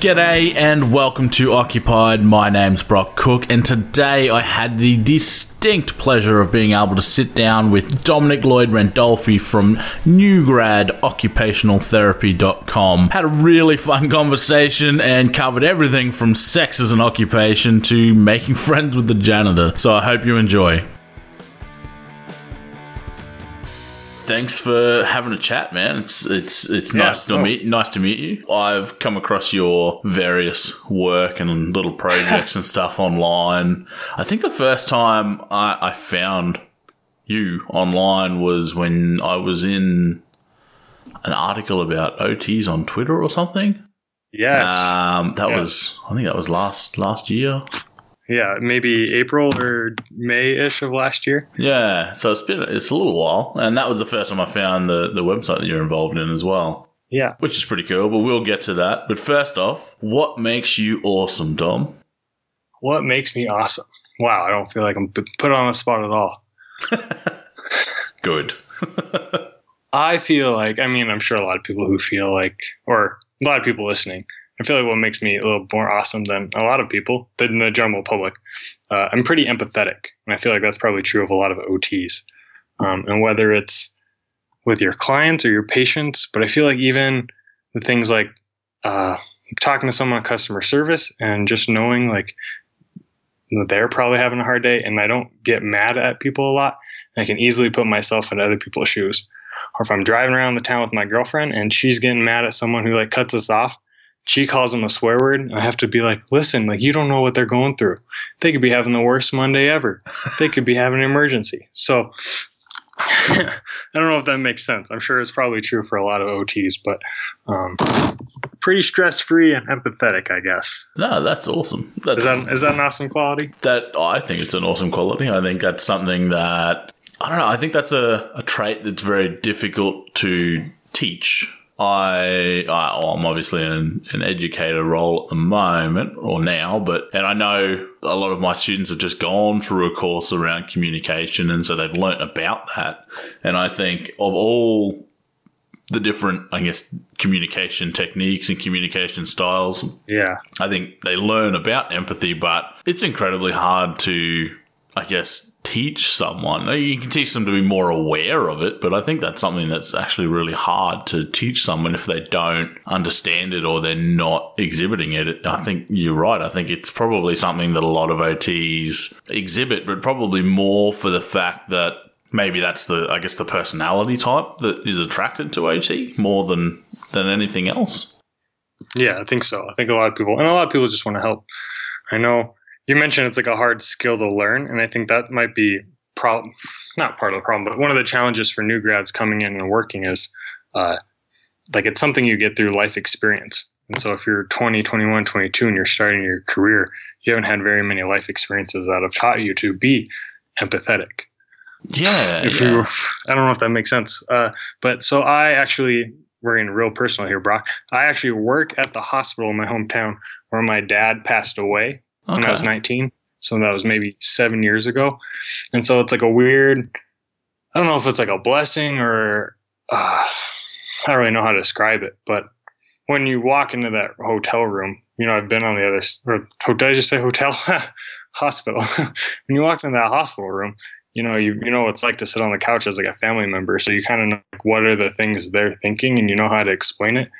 G'day and welcome to Occupied. My name's Brock Cook, and today I had the distinct pleasure of being able to sit down with Dominic Lloyd Randolphi from newgradoccupationaltherapy.com. Had a really fun conversation and covered everything from sex as an occupation to making friends with the janitor. So I hope you enjoy. Thanks for having a chat, man. It's it's it's Yeah, nice to cool. meet nice to meet you. I've come across your various work and little projects and stuff online. I think the first time I, I found you online was when I was in an article about OTs on Twitter or something. Yes. Um, that Yes. was I think that was last last year. Yeah, maybe April or May ish of last year. Yeah, so it's been it's a little while, and that was the first time I found the the website that you're involved in as well. Yeah. which is pretty cool, but we'll get to that. But first off, what makes you awesome, Dom? What makes me awesome? Wow, I don't feel like I'm put on the spot at all. Good. I feel like, I mean, I'm sure a lot of people who feel like, or a lot of people listening, I feel like what makes me a little more awesome than a lot of people, than the general public, uh, I'm pretty empathetic. And I feel like that's probably true of a lot of OTs. Um, and whether it's with your clients or your patients, but I feel like even the things like uh, talking to someone in customer service and just knowing like they're probably having a hard day and I don't get mad at people a lot. I can easily put myself in other people's shoes or if I'm driving around the town with my girlfriend and she's getting mad at someone who like cuts us off, she calls them a swear word. I have to be like, listen, like you don't know what they're going through. They could be having the worst Monday ever. They could be having an emergency. So I don't know if that makes sense. I'm sure it's probably true for a lot of OTs, but um, pretty stress free and empathetic, I guess. No, that's awesome. That's Is that is that an awesome quality? that I think it's an awesome quality. I think that's something that I don't know. I think that's a, a trait that's very difficult to teach. I, I well, I'm obviously in an educator role at the moment or now, but and I know a lot of my students have just gone through a course around communication, and so they've learnt about that. And I think of all the different, I guess, communication techniques and communication styles, Yeah. I think they learn about empathy, but it's incredibly hard to, I guess, teach someone. You can teach them to be more aware of it, but I think that's something that's actually really hard to teach someone if they don't understand it or they're not exhibiting it. I think you're right. I think it's probably something that a lot of OTs exhibit, but probably more for the fact that maybe that's the, I guess, the personality type that is attracted to OT more than, than anything else. Yeah, I think so. I think a lot of people, and a lot of people just want to help. I know you mentioned it's like a hard skill to learn, and I think that might be problem, not part of the problem, but one of the challenges for new grads coming in and working is, uh, like it's something you get through life experience. And so if you're 20, 21, 22, and you're starting your career, you haven't had very many life experiences that have taught you to be empathetic Yeah. if yeah. you i don't know if that makes sense uh, but so i actually we're getting real personal here brock i actually work at the hospital in my hometown where my dad passed away when i was 19 so that was maybe seven years ago. And so it's like a weird i don't know if it's like a blessing or uh, i don't really know how to describe it but when you walk into that hotel room you know i've been on the other or did i just say hotel? Hospital. When you walk into that hospital room you know you you know what it's like to sit on the couch as like a family member. So you kind of know like, what are the things they're thinking and you know how to explain it.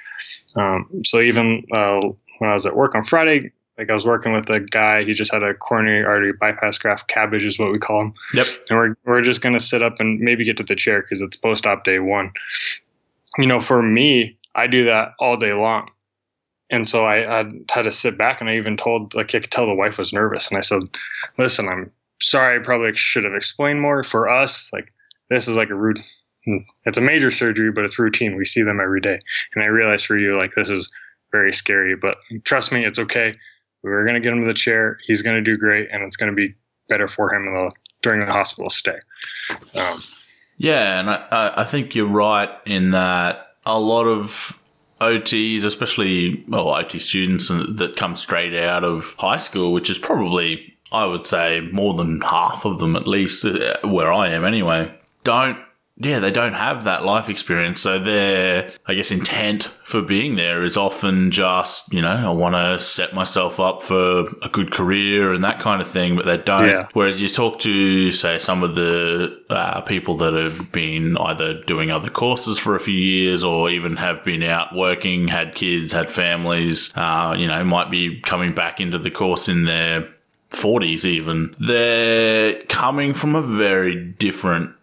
Um, so even uh, when i was at work on friday like i was working with a guy he just had a coronary artery bypass graft cabbage is what we call him. Yep. and we're, we're just going to sit up and maybe get to the chair because it's post-op day one. You know for me i do that all day long. And so I, I had to sit back and i even told like i could tell the wife was nervous and i said listen i'm sorry i probably should have explained more. For us like this is like a root it's a major surgery but it's routine. We see them every day. And i realize for you like this is very scary but trust me it's okay we're going to get him to the chair. He's going to do great and it's going to be better for him the, during the hospital stay. Um, Yeah, and I, I- I think you're right in that a lot of OTs, especially well, OT students that come straight out of high school, which is probably, I would say, more than half of them at least, uh, where I am anyway, don't yeah, they don't have that life experience. So their, I guess, intent for being there is often just, you know, I want to set myself up for a good career and that kind of thing, but they don't. Yeah. Whereas you talk to, say, some of the uh, people that have been either doing other courses for a few years or even have been out working, had kids, had families, uh, you know, might be coming back into the course in their 40s even, they're coming from a very different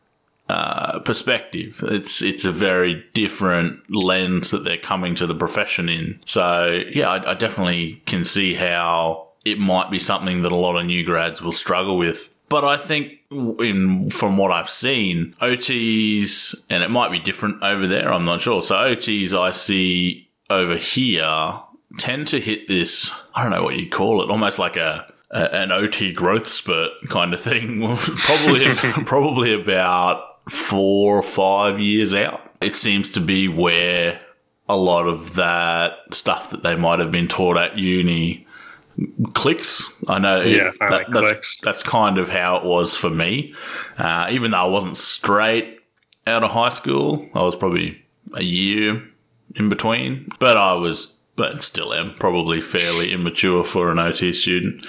uh, perspective. It's it's a very different lens that they're coming to the profession in. So yeah, I, I definitely can see how it might be something that a lot of new grads will struggle with. But I think in from what I've seen, OTs and it might be different over there. I'm not sure. So OTs I see over here tend to hit this. I don't know what you'd call it, almost like a an OT growth spurt kind of thing. probably probably about four or five years out. It seems to be where a lot of that stuff that they might have been taught at uni clicks. I know Yeah, it- that- that's, clicks. that's kind of how it was for me. Uh, even though I wasn't straight out of high school, I was probably a year in between, but I was, but still am probably fairly immature for an OT student.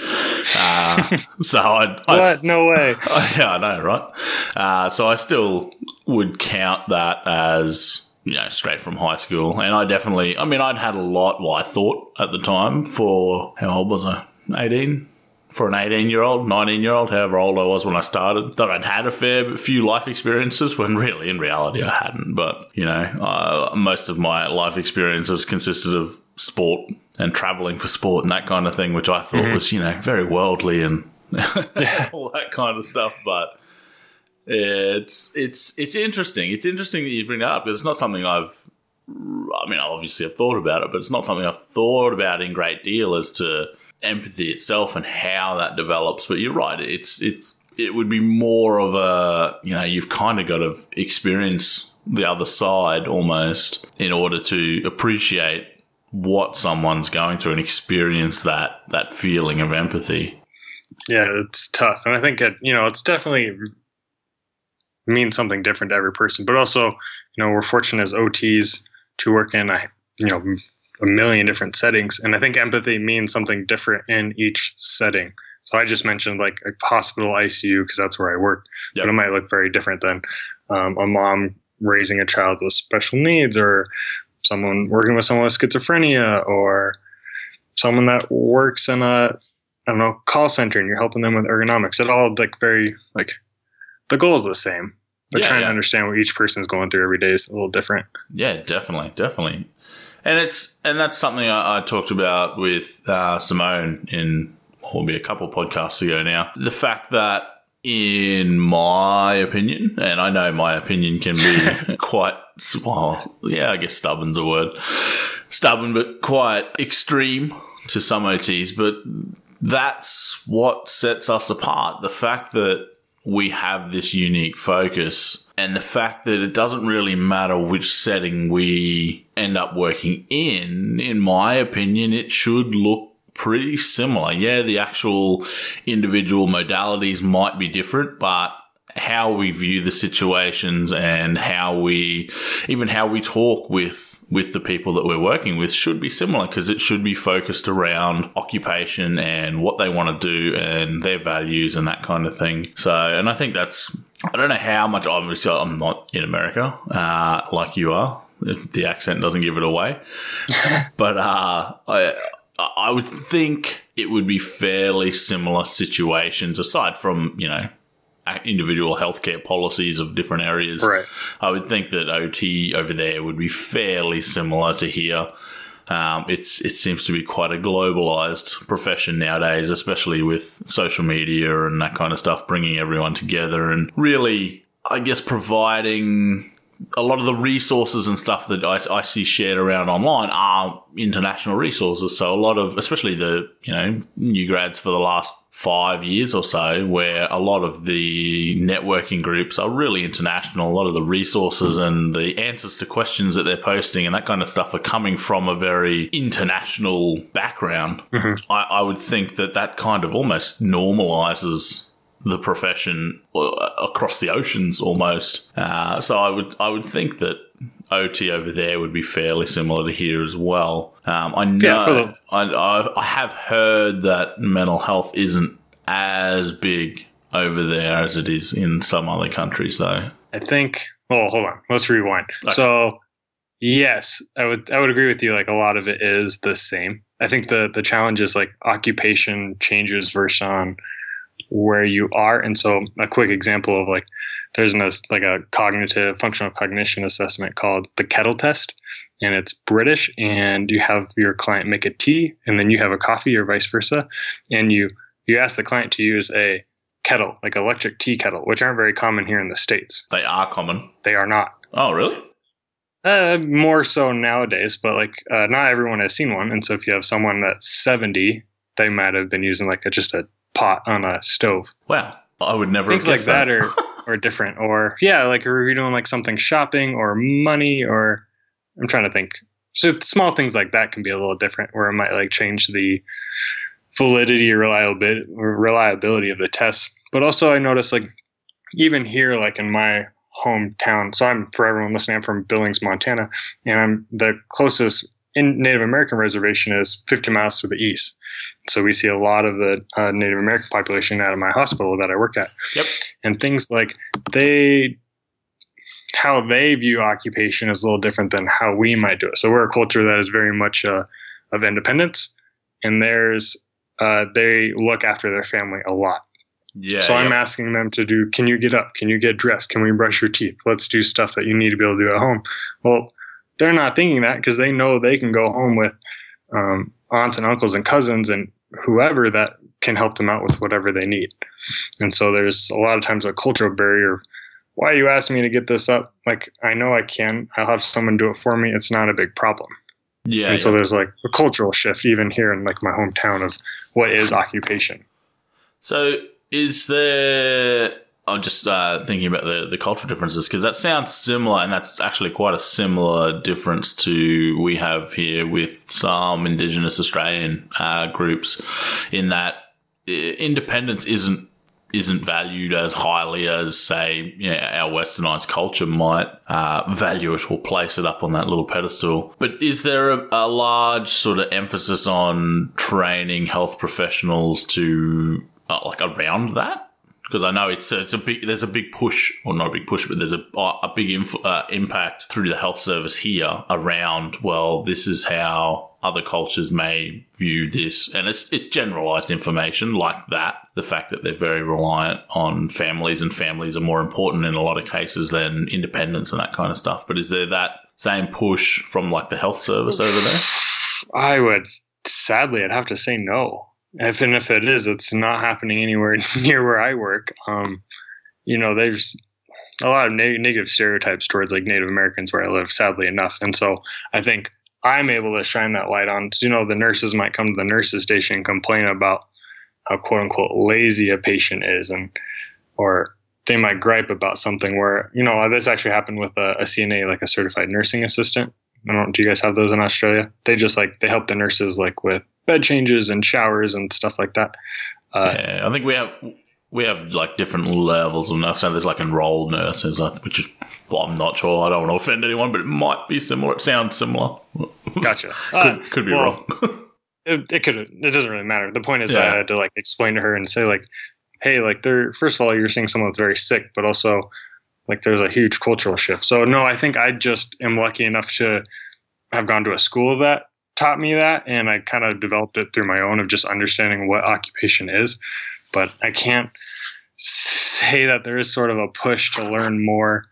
Uh, so I, I What? No way. yeah, I know, right? Uh, so I still would count that as you know straight from high school, and I definitely, I mean, I'd had a lot. Well, I thought at the time for how old was I? Eighteen. For an 18 year old, 19 year old, however old I was when I started, that I'd had a fair few life experiences when really in reality I hadn't. But, you know, uh, most of my life experiences consisted of sport and traveling for sport and that kind of thing, which I thought mm-hmm. was, you know, very worldly and all that kind of stuff. But it's it's it's interesting. It's interesting that you bring that up because it's not something I've. I mean, obviously I've thought about it, but it's not something I've thought about in great deal as to empathy itself and how that develops. But you're right. It's it's it would be more of a you know you've kind of got to experience the other side almost in order to appreciate what someone's going through and experience that that feeling of empathy. Yeah, it's tough, and I think it, you know it's definitely means something different to every person. But also, you know, we're fortunate as OTs to work in a you know a million different settings, and I think empathy means something different in each setting. So I just mentioned like a hospital ICU because that's where I work, Yep. but it might look very different than um, a mom raising a child with special needs or someone working with someone with schizophrenia or someone that works in a I don't know call center and you're helping them with ergonomics. It all like very like the goal is the same, but Yeah, trying yeah. to understand what each person's going through every day is a little different. Yeah, definitely, definitely. And it's and that's something I, I talked about with uh, Simone in what will be a couple podcasts ago now. The fact that, in my opinion, and I know my opinion can be quite well, yeah, I guess stubborn's a word, stubborn, but quite extreme to some OTs. But that's what sets us apart. The fact that we have this unique focus and the fact that it doesn't really matter which setting we end up working in, in my opinion, it should look pretty similar. Yeah, the actual individual modalities might be different, but how we view the situations and how we, even how we talk with with the people that we're working with should be similar because it should be focused around occupation and what they want to do and their values and that kind of thing. So, and I think that's, I don't know how much, obviously, I'm not in America uh, like you are, if the accent doesn't give it away. but uh, I, I would think it would be fairly similar situations aside from, you know, individual healthcare policies of different areas. Right. I would think that OT over there would be fairly similar to here. Um, it's it seems to be quite a globalized profession nowadays, especially with social media and that kind of stuff, bringing everyone together and really, I guess, providing a lot of the resources and stuff that I, I see shared around online are international resources. So a lot of, especially the you know new grads for the last five years or so, where a lot of the networking groups are really international. A lot of the resources and the answers to questions that they're posting and that kind of stuff are coming from a very international background. I, I would think that that kind of almost normalizes the profession uh, across the oceans almost. Uh, so I would I would think that OT over there would be fairly similar to here as well. Um, I know Yeah, I I have heard that mental health isn't as big over there as it is in some other countries, though. I think. Oh, hold on. Let's rewind. Okay. So, yes, I would I would agree with you. Like a lot of it is the same. I think the the challenge is like occupation changes versus on where you are. And so, a quick example of like there's an like a cognitive functional cognition assessment called the Kettle Test, and it's British. And you have your client make a tea, and then you have a coffee, or vice versa, and you you ask the client to use a kettle, like electric tea kettle, which aren't very common here in the states. They are common. They are not. Oh, really? Uh, more so nowadays, but like uh, not everyone has seen one. And so if you have someone that's 70, they might have been using like a, just a pot on a stove. Wow. I would never Things have like that are, are different. Or yeah, like are you doing like something shopping or money or I'm trying to think. So small things like that can be a little different where it might like change the validity or reliability, or reliability of the test. But also I noticed like even here, like in my hometown, so I'm for everyone listening, I'm from Billings, Montana, and I'm the closest in Native American reservation is 50 miles to the east. So we see a lot of the uh, Native American population out of my hospital that I work at. Yep. And things like they, how they view occupation is a little different than how we might do it. So we're a culture that is very much uh, of independence, and there's uh, they look after their family a lot. Yeah. so I'm yeah. asking them to do, can you get up? Can you get dressed? Can we brush your teeth? Let's do stuff that you need to be able to do at home. Well, they're not thinking that because they know they can go home with um, aunts and uncles and cousins and whoever that can help them out with whatever they need. And so there's a lot of times a cultural barrier. Why are you asking me to get this up? Like, I know I can. I'll have someone do it for me. It's not a big problem. yeah. and so there's like a cultural shift even here in like my hometown of what is occupation. So, is there? I'm just uh, thinking about the the cultural differences because that sounds similar, and that's actually quite a similar difference to we have here with some Indigenous Australian uh, groups, in that independence isn't isn't valued as highly as say you know, our westernized culture might uh, value it or place it up on that little pedestal. But is there a, a large sort of emphasis on training health professionals to uh, like around that because I know it's a, it's a big there's a big push or not a big push but there's a a big inf- uh, impact through the health service here around well this is how other cultures may view this. And it's it's generalized information like that the fact that they're very reliant on families and families are more important in a lot of cases than independence and that kind of stuff. But is there that same push from like the health service over there? I would sadly, I'd have to say no. If and if it is, it's not happening anywhere near where I work. Um, you know, there's a lot of neg- negative stereotypes towards like Native Americans where I live, sadly enough. And so I think I'm able to shine that light on. You know, the nurses might come to the nurses station and complain about how quote unquote lazy a patient is, and or they might gripe about something where you know this actually happened with a, a CNA, like a certified nursing assistant. I don't. Do you guys have those in Australia? They just like they help the nurses like with bed changes and showers and stuff like that. Uh, yeah, I think we have we have like different levels of nurse. So there's like enrolled nurses, which is well, I'm not sure. I don't want to offend anyone, but it might be similar. It sounds similar. Gotcha. could, Uh, could be well, wrong. it, it could it doesn't really matter the point is Yeah. i had to like explain to her and say like hey like there first of all you're seeing someone that's very sick but also like there's a huge cultural shift so no i think i just am lucky enough to have gone to a school that taught me that and i kind of developed it through my own of just understanding what occupation is but i can't say that there is sort of a push to learn more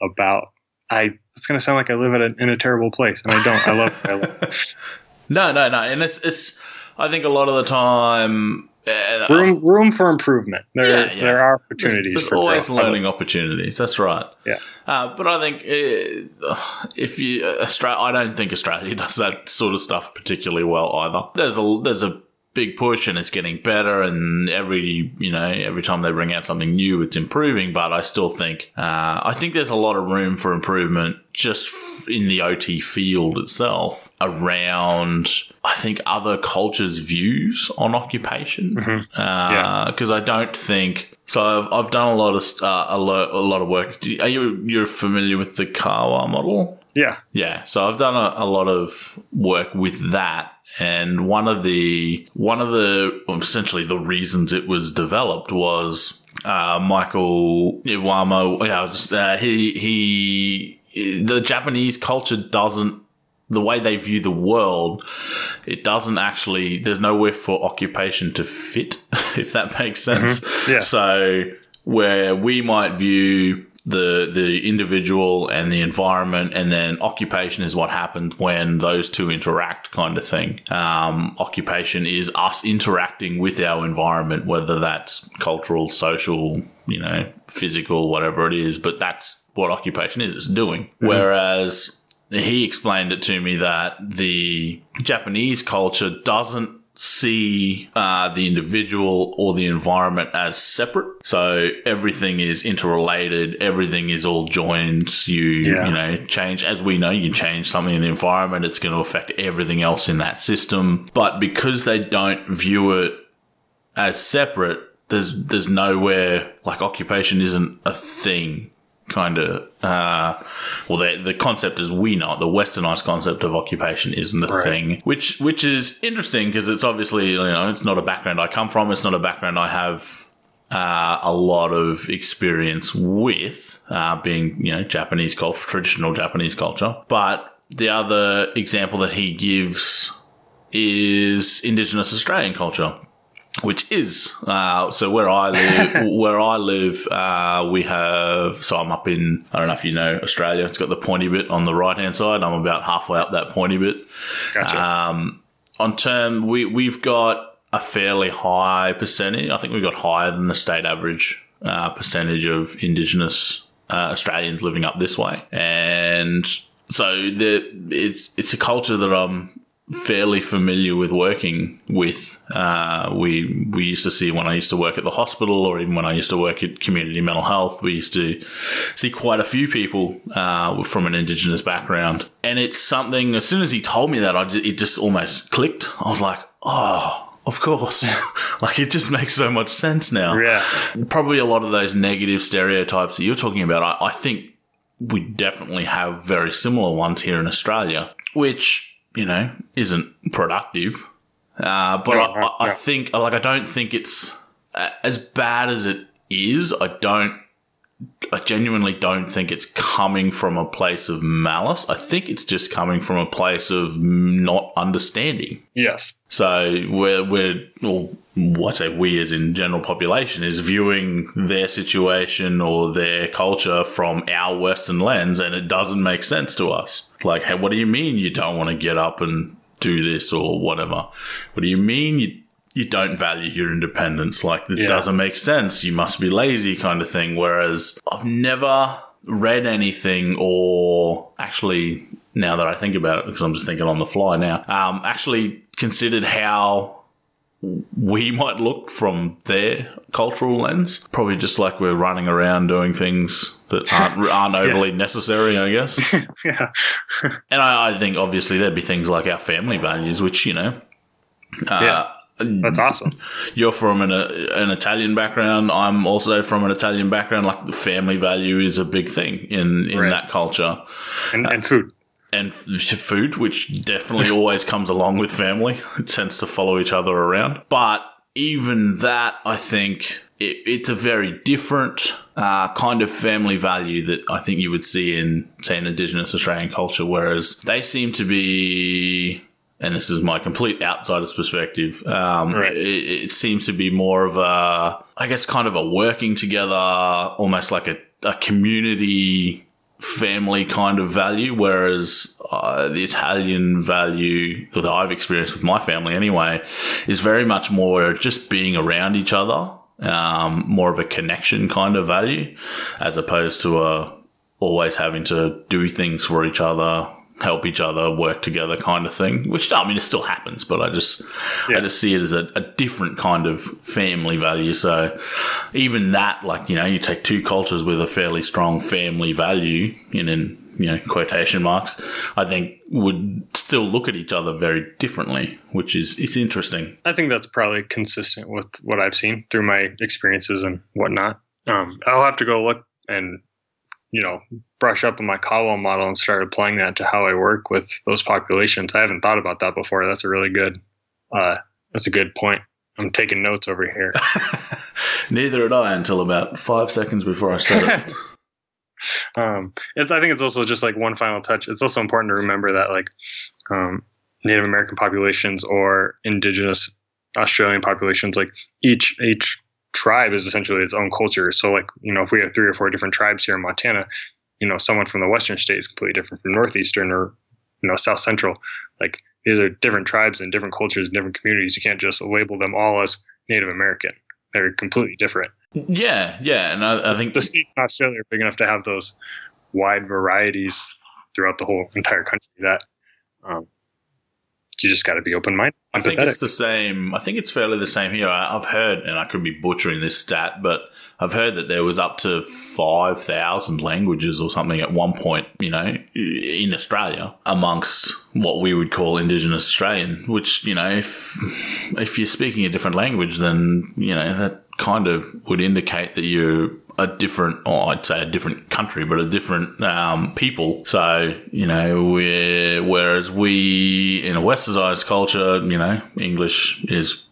about i it's going to sound like i live a, in a terrible place and i don't i love I love no, no, no, and it's it's. I think a lot of the time. Uh, room room for improvement. There Yeah, yeah. there are opportunities there's for always growth. learning opportunities. That's right. Yeah. Uh, but I think uh, if you Australia, I don't think Australia does that sort of stuff particularly well either. There's a there's a big push and it's getting better, and every you know every time they bring out something new, it's improving. But I still think uh, I think there's a lot of room for improvement just in the OT field itself around. I think other cultures' views on occupation because I don't think So I've, I've done a lot of uh, a, lot, a lot of work. Are you you're familiar with the Kawa model? Yeah. Yeah, so I've done a, a lot of work with that, and one of the one of the essentially the reasons it was developed was uh, Michael Iwama. Yeah, just uh, he he the Japanese culture doesn't the way they view the world. It doesn't actually. There's nowhere for occupation to fit, if that makes sense. Yeah. So where we might view the the individual and the environment, and then occupation is what happens when those two interact, kind of thing. Um, occupation is us interacting with our environment, whether that's cultural, social, you know, physical, whatever it is. But that's what occupation is. It's doing. Whereas he explained it to me that the Japanese culture doesn't see uh, the individual or the environment as separate. So everything is interrelated. Everything is all joined. You Yeah. you know change as we know. You change something in the environment, it's going to affect everything else in that system. But because they don't view it as separate, there's there's nowhere like occupation isn't a thing. Kind of, uh, well, the the concept as we know it, the westernized concept of occupation isn't the Right. thing, which which is interesting because it's obviously you know it's not a background I come from, it's not a background I have uh, a lot of experience with, uh, being you know Japanese culture, traditional Japanese culture. But the other example that he gives is Indigenous Australian culture, which is uh, so where I live. where I live, uh, we have. So I'm up in. I don't know if you know Australia. It's got the pointy bit on the right hand side. I'm about halfway up that pointy bit. Gotcha. Um, on term, we we've got a fairly high percentage. I think we've got higher than the state average uh, percentage of Indigenous uh, Australians living up this way, and so the it's it's a culture that I'm fairly familiar with working with. Uh, we we used to see when I used to work at the hospital, or even when I used to work at community mental health, we used to see quite a few people uh, from an Indigenous background, and it's something. As soon as he told me that, I ju- it just almost clicked. I was like, oh. Of course. like it just makes so much sense now. yeah. Probably a lot of those negative stereotypes that you're talking about, I, I think we definitely have very similar ones here in Australia, which, you know, isn't productive. Uh, but No, I, no, I, think, like, I don't think it's uh, as bad as it is. I don't, I genuinely don't think it's coming from a place of malice. I think it's just coming from a place of not understanding. Yes. So we're we're well, what I say we as in general population is viewing their situation or their culture from our Western lens, and it doesn't make sense to us. Like, hey, what do you mean you don't want to get up and do this or whatever? What do you mean you you don't value your independence? Like this Yeah. doesn't make sense. You must be lazy, kind of thing. Whereas I've never read anything or actually now that I think about it, because I'm just thinking on the fly now, um, actually considered how we might look from their cultural lens. Probably just like we're running around doing things that aren't aren't overly necessary, I guess. yeah. And I, I think obviously there'd be things like our family values, which you know. Uh, Yeah. That's awesome. You're from an, uh, an Italian background. I'm also from an Italian background. Like the family value is a big thing in, in Right. that culture. And, and food. And food, which definitely always comes along with family. It tends to follow each other around. But even that, I think it, it's a very different uh, kind of family value that I think you would see in, say, an Indigenous Australian culture, whereas they seem to be. And this is my complete outsider's perspective. Um, Right. it, it seems to be more of a, I guess, kind of a working together, almost like a, a community family kind of value, whereas uh, the Italian value that I've experienced with my family anyway is very much more just being around each other, um, more of a connection kind of value, as opposed to a always having to do things for each other. Help each other, work together, kind of thing. Which I mean, it still happens, but I just, I just see it as a, a different kind of family value. So, even that, like, you know, you take two cultures with a fairly strong family value in in you know quotation marks, I think would still look at each other very differently, which is it's interesting. I think that's probably consistent with what I've seen through my experiences and whatnot. Um, I'll have to go look and you know brush up on my Kawa model and start applying that to how I work with those populations. I haven't thought about that before. That's a really good. Uh, that's a good point. I'm taking notes over here. Neither had I until about five seconds before I said it. um, it's, I think it's also just like one final touch. It's also important to remember that like um, Native American populations or indigenous Australian populations, like each each tribe is essentially its own culture. So like you know if we have three or four different tribes here in Montana, you know someone from the western state is completely different from northeastern or you know south central. Like these are different tribes and different cultures, and different communities. You can't just label them all as Native American. They're completely different. Yeah, yeah, and I, I think the states in Australia are big enough to have those wide varieties throughout the whole entire country that um, you just got to be open minded. I think it's the same. I think it's fairly the same here. I, have heard, and I could be butchering this stat, but I've heard that there was up to five thousand languages or something at one point. You know, in Australia, amongst what we would call Indigenous Australian. Which you know, if if you're speaking a different language, then you know that kind of would indicate that you're a different, or I'd say a different country, but a different um, people. So, you know, we're, whereas we in a westernized culture, you know, English is,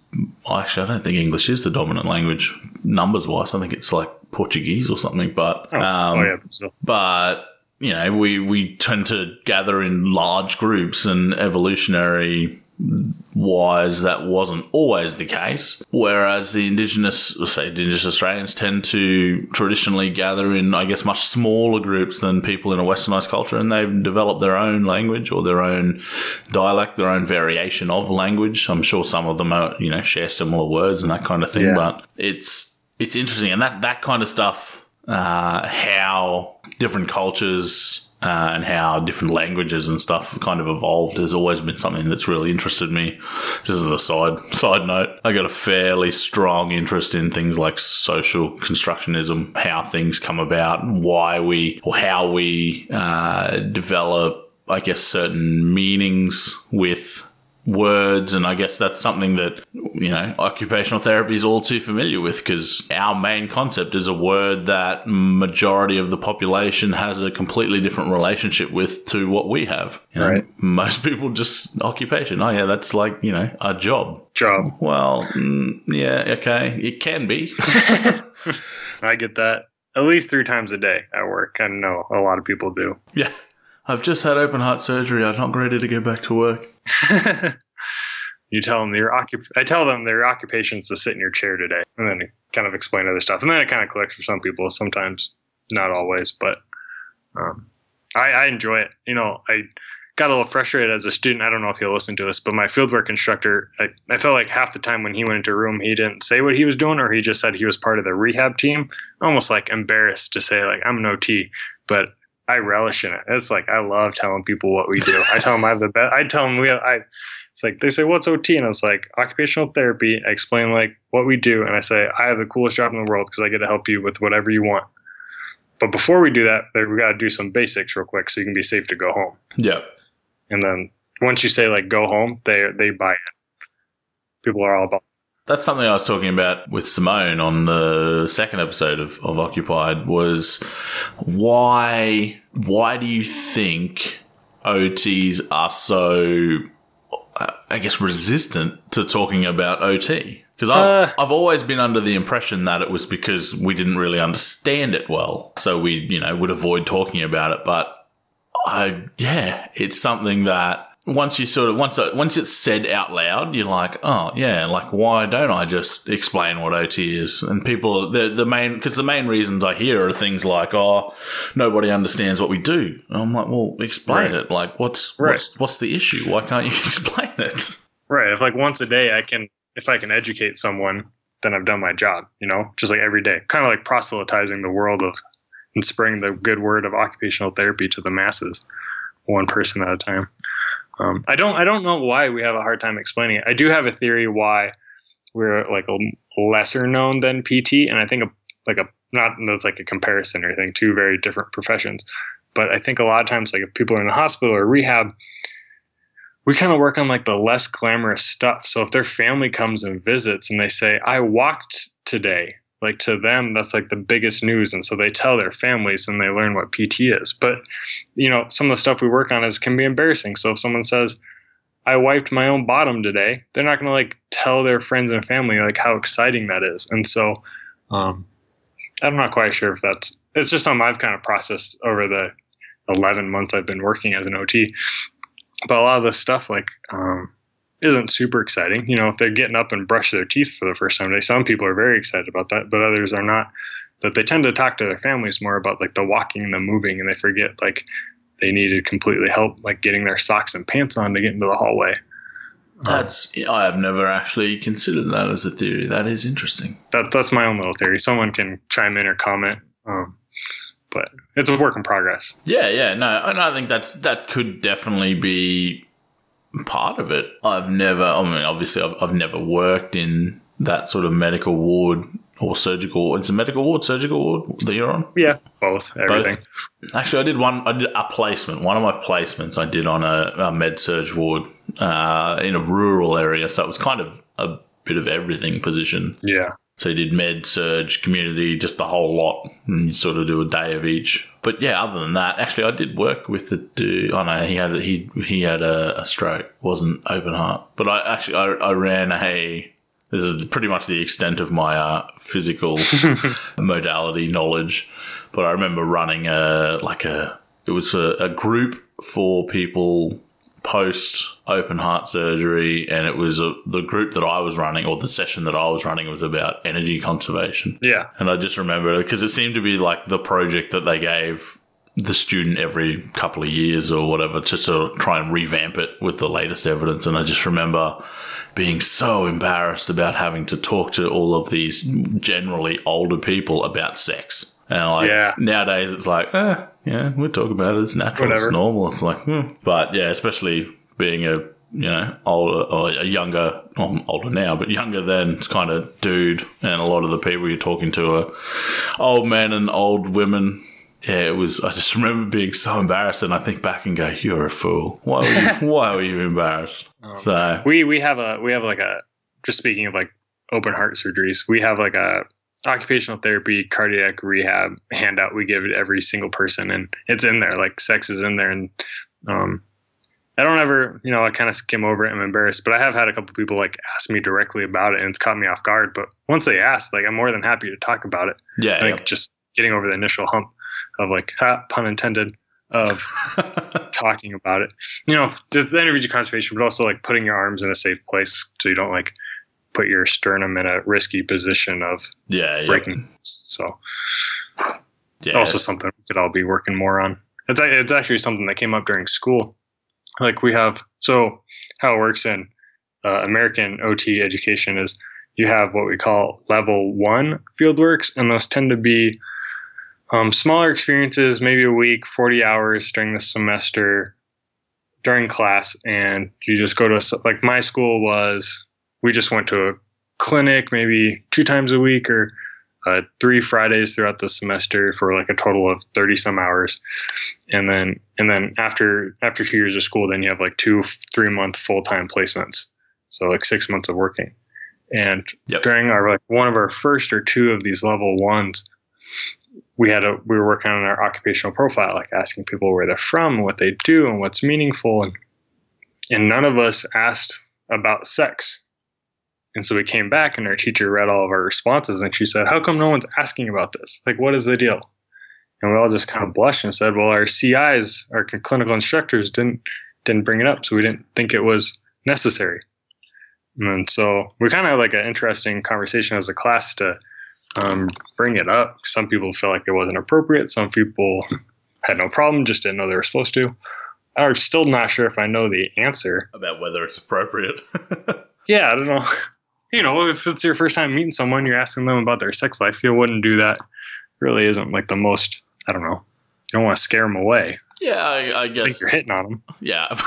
actually, I don't think English is the dominant language numbers wise. I think it's like Portuguese or something, but, oh, um, oh yeah, so. but, you know, we, we tend to gather in large groups and evolutionary wise that wasn't always the case. Whereas the indigenous, say indigenous Australians tend to traditionally gather in, I guess, much smaller groups than people in a westernized culture and they've developed their own language or their own dialect, their own variation of language. I'm sure some of them are, you know, share similar words and that kind of thing, yeah. but it's, it's interesting. And that, that kind of stuff, uh, how different cultures, uh, and how different languages and stuff kind of evolved has always been something that's really interested me. Just as a side side note, I got a fairly strong interest in things like social constructionism, how things come about, why we or how we uh, develop, I guess, certain meanings with words and i guess that's something that you know occupational therapy is all too familiar with because our main concept is a word that majority of the population has a completely different relationship with to what we have. You know, right. most people just occupation oh yeah that's like you know a job. Job. Well mm, yeah okay it can be. I get that at least three times a day at work. I know a lot of people do. Yeah I've just had open heart surgery. I'm not ready to go back to work. you tell them your occup- I tell them their occupation is to sit in your chair today, and then kind of explain other stuff, and then it kind of clicks for some people. Sometimes, not always, but um, I, I enjoy it. You know, I got a little frustrated as a student. I don't know if he'll listen to this, but my fieldwork instructor, I, I felt like half the time when he went into a room, he didn't say what he was doing, or he just said he was part of the rehab team. Almost like embarrassed to say like I'm an OT, but I relish in it. It's like I love telling people what we do. I tell them I have the best. I tell them we. Have, I. It's like they say, "What's OT?" And it's like occupational therapy. I explain like what we do, and I say I have the coolest job in the world because I get to help you with whatever you want. But before we do that, we got to do some basics real quick so you can be safe to go home. Yeah. And then once you say like go home, they they buy it. People are all about that's something I was talking about with Simone on the second episode of, of Occupied was why why do you think OTs are so I guess resistant to talking about OT? Because I've, uh, I've always been under the impression that it was because we didn't really understand it well. So we, you know, would avoid talking about it. But I, yeah, it's something that once you sort of once uh, once it's said out loud, you're like, oh yeah, like why don't I just explain what OT is? And people, the the main because the main reasons I hear are things like, oh, nobody understands what we do. And I'm like, well, explain right. it. Like, what's right. what's what's the issue? Why can't you explain it? Right. If like once a day I can, if I can educate someone, then I've done my job. You know, just like every day, kind of like proselytizing the world of and spreading the good word of occupational therapy to the masses, one person at a time. Um, I don't I don't know why we have a hard time explaining it. I do have a theory why we're like a lesser known than PT, and I think a, like a not that's like a comparison or anything. Two very different professions. But I think a lot of times, like if people are in the hospital or rehab, we kind of work on like the less glamorous stuff. So if their family comes and visits and they say, I walked today, like to them, that's like the biggest news. And so they tell their families and they learn what PT is. But, you know, some of the stuff we work on is can be embarrassing. So if someone says, I wiped my own bottom today, they're not going to like tell their friends and family like how exciting that is. And so, um, I'm not quite sure if that's, it's just something I've kind of processed over the 11 months I've been working as an OT but a lot of this stuff like um, isn't super exciting. You know, if they're getting up and brush their teeth for the first time today, some people are very excited about that, but others are not. That they tend to talk to their families more about like the walking and the moving, and they forget like they needed completely help like getting their socks and pants on to get into the hallway. That's I have never actually considered that as a theory. That is interesting. That that's my own little theory. Someone can chime in or comment. Um, but it's a work in progress. Yeah, yeah, no, and I think that's that could definitely be part of it. I've never, I mean, obviously, I've, I've never worked in that sort of medical ward or surgical. It's a medical ward, surgical ward that you're on. Yeah, both, everything. Both. Actually, I did one. I did a placement. One of my placements I did on a, a med surg ward uh, in a rural area, so it was kind of a bit of everything position. Yeah. So he did med, surg, community, just the whole lot, and you sort of do a day of each. But yeah, other than that, actually, I did work with the dude. Oh no, he had he he had a, a stroke, wasn't open heart. But I actually I, I ran a. This is pretty much the extent of my uh, physical modality knowledge. But I remember running a like a it was a, a group for people post open heart surgery, and it was a, the group that I was running, or the session that I was running, was about energy conservation. Yeah, and I just remember because it seemed to be like the project that they gave the student every couple of years or whatever to sort of try and revamp it with the latest evidence. And I just remember being so embarrassed about having to talk to all of these generally older people about sex. And like Yeah. nowadays, it's like, eh, yeah, we talk about it. It's natural. Whatever. It's normal. It's like, hmm. but yeah, especially being a you know older or a younger, well, I'm older now, but younger then kind of dude, and a lot of the people you're talking to are old men and old women. Yeah, it was. I just remember being so embarrassed, and I think back and go, "You're a fool. Why were you, why were you embarrassed?" So we we have a we have like a just speaking of like open heart surgeries, we have like a occupational therapy cardiac rehab handout we give to every single person, and it's in there. Like sex is in there, and um, I don't ever you know I kind of skim over it. I'm embarrassed, but I have had a couple people like ask me directly about it, and it's caught me off guard. But once they ask, like I'm more than happy to talk about it. yeah, like just getting over the initial hump of like ha, pun intended of talking about it. You know, the energy conservation, but also like putting your arms in a safe place so you don't like put your sternum in a risky position of yeah, yeah, breaking. So yeah. also something we could all be working more on. It's it's actually something that came up during school. Like we have so how it works in uh, American OT education is you have what we call level one fieldworks, and those tend to be um, smaller experiences, maybe a week, 40 hours during the semester during class. And you just go to, a like my school was, we just went to a clinic maybe two times a week or uh, three Fridays throughout the semester for like a total of 30 some hours. And then, and then after, after two years of school, then you have like two, three month full-time placements. So like six months of working. And Yep. during our, like one of our first or two of these level ones, we had a we were working on our occupational profile, like asking people where they're from, what they do, and what's meaningful, and and none of us asked about sex. And so we came back, and our teacher read all of our responses, and she said, "How come no one's asking about this? Like, what is the deal?" And we all just kind of blushed and said, "Well, our CIs, our clinical instructors, didn't didn't bring it up, so we didn't think it was necessary." And so we kind of had like an interesting conversation as a class to um, bring it up. Some people felt like it wasn't appropriate. Some people had no problem, just didn't know they were supposed to. I'm still not sure if I know the answer. about whether it's appropriate. Yeah, I don't know. You know, if it's your first time meeting someone, you're asking them about their sex life. You wouldn't do that. Really isn't like the most. I don't know. You don't want to scare them away. yeah, I, I I think guess. you're hitting on them. Yeah.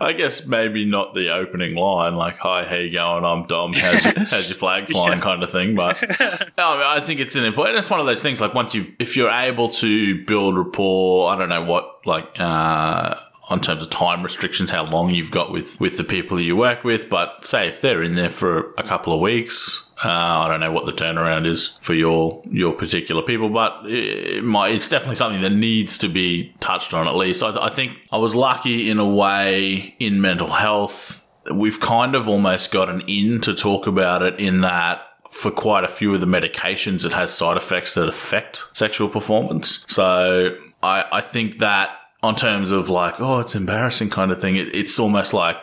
I guess maybe not the opening line, like "Hi, how you going? I'm Dom. How's, your, how's your flag flying?" Yeah. kind of thing. But I, mean, I think it's an important. It's one of those things. Like once you, if you're able to build rapport, I don't know what like. uh on terms of time restrictions, how long you've got with, with the people you work with. But say if they're in there for a couple of weeks, uh, I don't know what the turnaround is for your your particular people, but it might, it's definitely something that needs to be touched on at least. I, I think I was lucky in a way in mental health. We've kind of almost got an in to talk about it in that for quite a few of the medications, it has side effects that affect sexual performance. So I, I think that on terms of like, oh, it's embarrassing kind of thing, it, it's almost like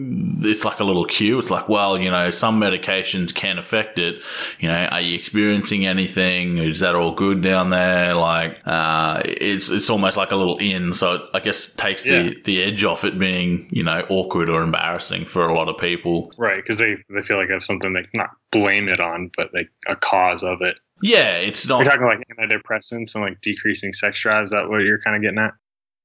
it's like a little cue. It's like, well, you know, some medications can affect it. You know, are you experiencing anything? Is that all good down there? Like, uh, it's, it's almost like a little in. So I guess takes yeah. the, the edge off it being, you know, awkward or embarrassing for a lot of people. Right. Cause they, they feel like they have something they not blame it on, but like a cause of it. Yeah. It's not. You're talking like antidepressants and like decreasing sex drive. Is that what you're kind of getting at?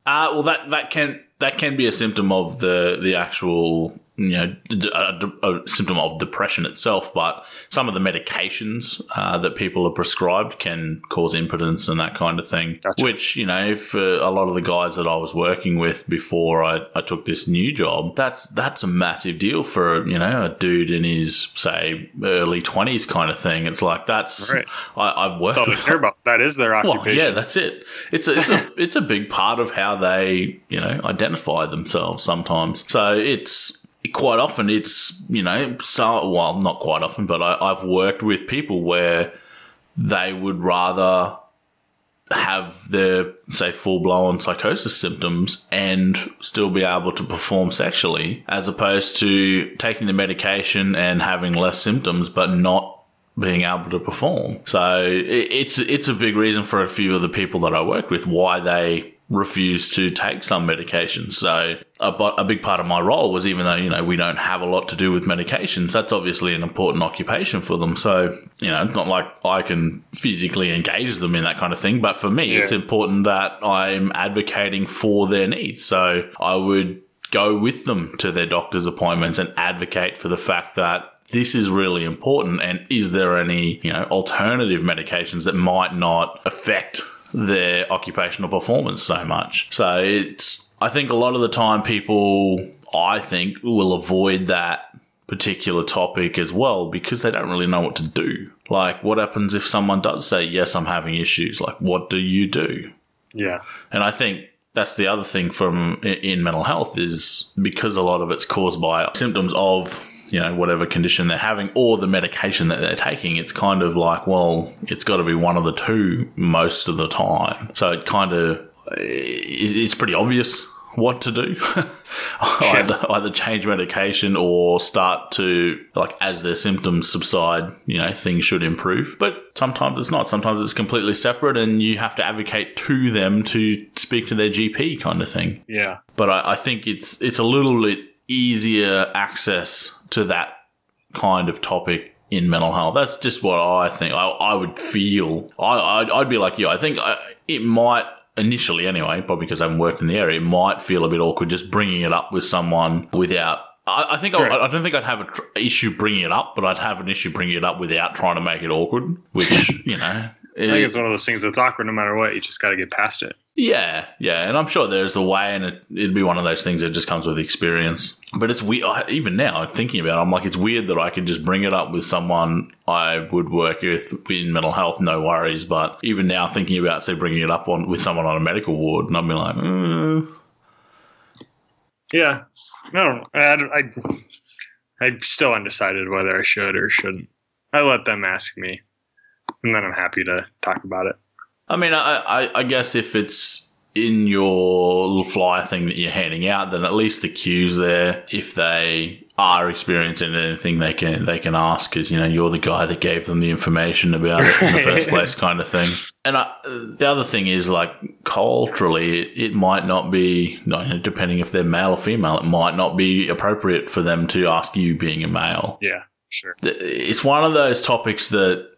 Uh, well, that, that can that can be a symptom of the the actual you know a, a, symptom of depression itself, but some of the medications uh, that people are prescribed can cause impotence and that kind of thing. Gotcha. Which you know, for a lot of the guys that I was working with before I, I took this new job, that's that's a massive deal for you know a dude in his say early twenties kind of thing. It's like that's right. I, have worked. All they care about that is their occupation. Well, yeah, that's it. It's a, it's a it's a big part of how they you know identify themselves sometimes. So it's quite often it's you know so well not quite often but I, i've worked with people where they would rather have their say full-blown psychosis symptoms and still be able to perform sexually as opposed to taking the medication and having less symptoms but not being able to perform. So it's it's a big reason for a few of the people that i work with why they refuse to take some medication. So a, a, big part of my role was even though, you know, we don't have a lot to do with medications, that's obviously an important occupation for them. So, you know, it's not like I can physically engage them in that kind of thing. But for me, yeah. it's important that I'm advocating for their needs. So I would go with them to their doctor's appointments and advocate for the fact that this is really important and is there any you know alternative medications that might not affect their occupational performance so much. So it's, I think a lot of the time people, I think, will avoid that particular topic as well because they don't really know what to do. Like, what happens if someone does say, Yes, I'm having issues? Like, what do you do? Yeah. And I think that's the other thing from in mental health is because a lot of it's caused by symptoms of you know, whatever condition they're having or the medication that they're taking, it's kind of like, well, it's got to be one of the two most of the time. So it kind of, it's pretty obvious what to do. either, either change medication or start to, like, as their symptoms subside, you know, things should improve. But sometimes it's not. Sometimes it's completely separate and you have to advocate to them to speak to their GP kind of thing. Yeah. But I, I think it's, it's a little bit easier access to that kind of topic in mental health. That's just what I think. I, I would feel. I, I'd, I'd be like you. I think I, it might initially, anyway, probably because I haven't worked in the area, it might feel a bit awkward just bringing it up with someone without. I, I think I, I, don't think I'd have an tr- issue bringing it up, but I'd have an issue bringing it up without trying to make it awkward. Which you know, I think it's one of those things that's awkward no matter what. You just got to get past it. Yeah, yeah, and I'm sure there's a way, and it, would be one of those things that just comes with experience. But it's weird. Even now, thinking about it, I'm like, it's weird that I could just bring it up with someone I would work with in mental health, no worries. But even now, thinking about say bringing it up on with someone on a medical ward, and I'd be like, mm. yeah, no, I, I, I'm still undecided whether I should or shouldn't. I let them ask me and then I'm happy to talk about it. I mean, I, I, I guess if it's in your little flyer thing that you're handing out, then at least the cues there. If they are experiencing anything, they can they can ask because you know you're the guy that gave them the information about it in the first place, kind of thing. And I, the other thing is like culturally, it, it might not be depending if they're male or female, it might not be appropriate for them to ask you being a male. Yeah, sure. It's one of those topics that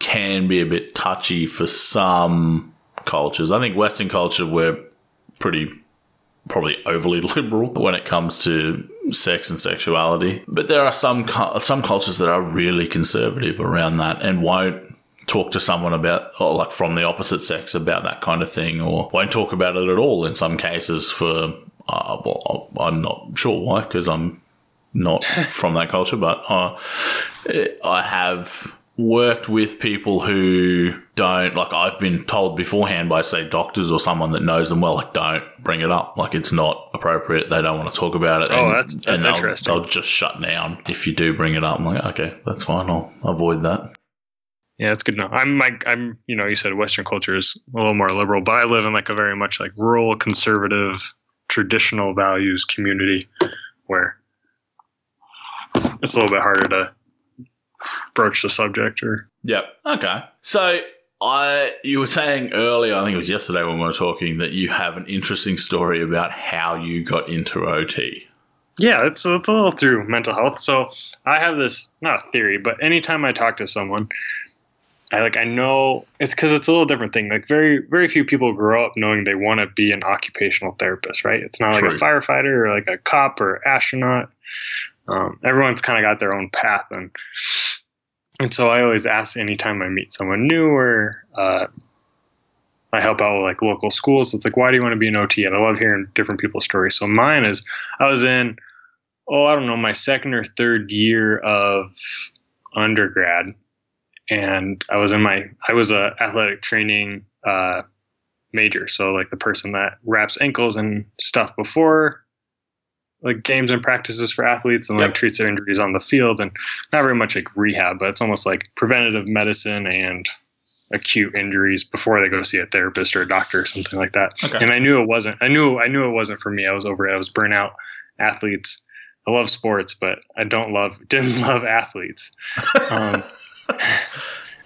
can be a bit touchy for some cultures. I think Western culture, we're pretty probably overly liberal when it comes to sex and sexuality. But there are some some cultures that are really conservative around that and won't talk to someone about, or like from the opposite sex about that kind of thing, or won't talk about it at all in some cases for, uh, well, I'm not sure why, because I'm not from that culture, but uh, I have worked with people who don't like I've been told beforehand by say doctors or someone that knows them well like don't bring it up. Like it's not appropriate. They don't want to talk about it. Oh and, that's, that's they'll, interesting. they'll just shut down if you do bring it up. I'm like okay that's fine. I'll avoid that. Yeah, that's good to know. I'm like I'm you know you said Western culture is a little more liberal, but I live in like a very much like rural, conservative, traditional values community where it's a little bit harder to broach the subject or. Yep. Okay. So I you were saying earlier, I think it was yesterday when we were talking, that you have an interesting story about how you got into OT. Yeah, it's, it's a little through mental health. So I have this not a theory, but anytime I talk to someone, I like I know it's because it's a little different thing. Like very very few people grow up knowing they want to be an occupational therapist, right? It's not like True. a firefighter or like a cop or astronaut. Um, everyone's kind of got their own path, and and so I always ask anytime I meet someone new or uh, I help out with like local schools. It's like, why do you want to be an OT? And I love hearing different people's stories. So mine is I was in oh I don't know my second or third year of undergrad and I was in my I was a athletic training uh, major, so like the person that wraps ankles and stuff before like games and practices for athletes and yep. like treats their injuries on the field and not very much like rehab, but it's almost like preventative medicine and acute injuries before they go see a therapist or a doctor or something like that. Okay. And I knew it wasn't I knew I knew it wasn't for me. I was over it. I was burnout athletes. I love sports, but I don't love didn't love athletes. Um,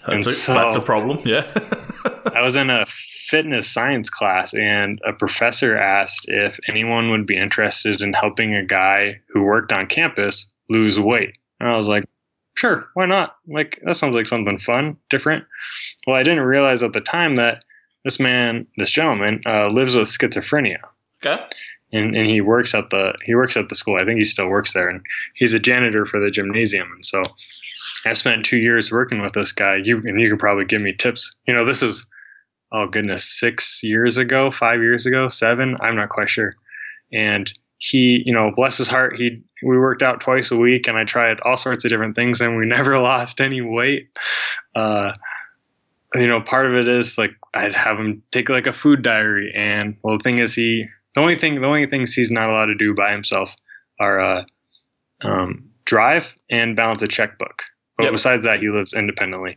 that's, a, so that's a problem. Yeah. I was in a fitness science class, and a professor asked if anyone would be interested in helping a guy who worked on campus lose weight. And I was like, sure, why not? Like, that sounds like something fun, different. Well, I didn't realize at the time that this man, this gentleman, uh, lives with schizophrenia. Okay. And, and he works at the he works at the school. I think he still works there, and he's a janitor for the gymnasium. And so I spent two years working with this guy. You and you can probably give me tips. You know, this is oh goodness, six years ago, five years ago, seven. I'm not quite sure. And he, you know, bless his heart, he we worked out twice a week, and I tried all sorts of different things, and we never lost any weight. Uh, you know, part of it is like I'd have him take like a food diary, and well, the thing is, he the only thing the only things he's not allowed to do by himself are uh, um, drive and balance a checkbook. But yep. besides that, he lives independently.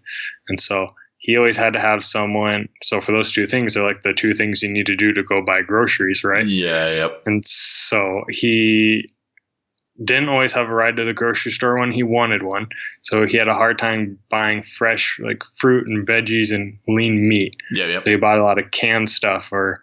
And so he always had to have someone. So for those two things, they're like the two things you need to do to go buy groceries, right? Yeah, yep. And so he didn't always have a ride to the grocery store when he wanted one. So he had a hard time buying fresh like fruit and veggies and lean meat. Yeah, yeah. So he bought a lot of canned stuff or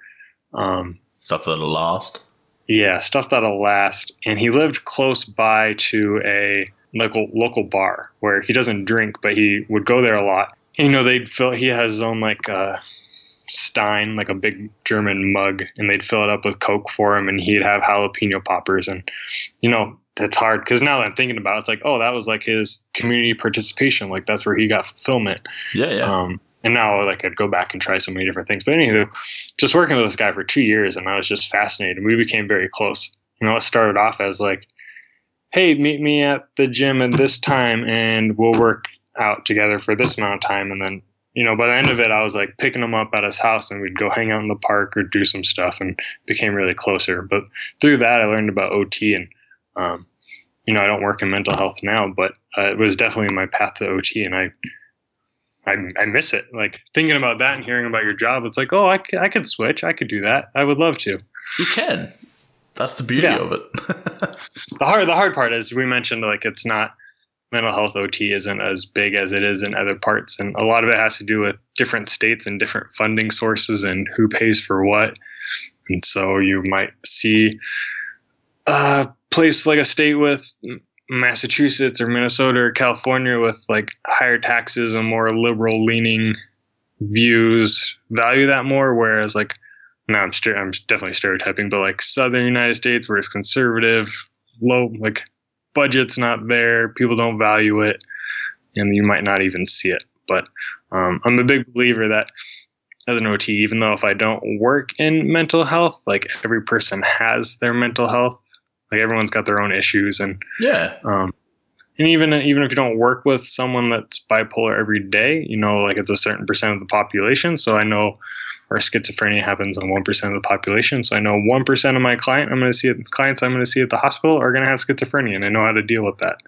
um, stuff that'll last. Yeah, stuff that'll last. And he lived close by to a local local bar where he doesn't drink, but he would go there a lot. You know, they'd fill. He has his own like uh, Stein, like a big German mug, and they'd fill it up with Coke for him, and he'd have jalapeno poppers, and you know that's hard because now that I'm thinking about it, it's like, oh, that was like his community participation. Like that's where he got fulfillment. Yeah, yeah. Um, and now like I'd go back and try so many different things. But anywho, just working with this guy for two years, and I was just fascinated. We became very close. You know, it started off as like hey, meet me at the gym at this time and we'll work out together for this amount of time. And then, you know, by the end of it, I was like picking him up at his house and we'd go hang out in the park or do some stuff and became really closer. But through that, I learned about OT and, um, you know, I don't work in mental health now, but uh, it was definitely my path to OT, and I, I, I miss it. Like thinking about that and hearing about your job, it's like, oh, I, I could switch. I could do that. I would love to. You can. That's the beauty yeah. of it. the hard the hard part is we mentioned like it's not mental health OT isn't as big as it is in other parts, and a lot of it has to do with different states and different funding sources and who pays for what. And so you might see a place like a state with Massachusetts or Minnesota or California with like higher taxes and more liberal leaning views value that more, whereas like now I'm, st- I'm definitely stereotyping, but like Southern United States where it's conservative, low, like budget's not there, people don't value it, and you might not even see it. But um, I'm a big believer that as an OT, even though if I don't work in mental health, like every person has their mental health, like everyone's got their own issues, and Yeah. um, and even even if you don't work with someone that's bipolar every day, you know, like it's a certain percent of the population. So I know, schizophrenia happens on one percent of the population. So I know one percent of my client I'm going to see at, clients I'm going to see at the hospital are going to have schizophrenia, and I know how to deal with that.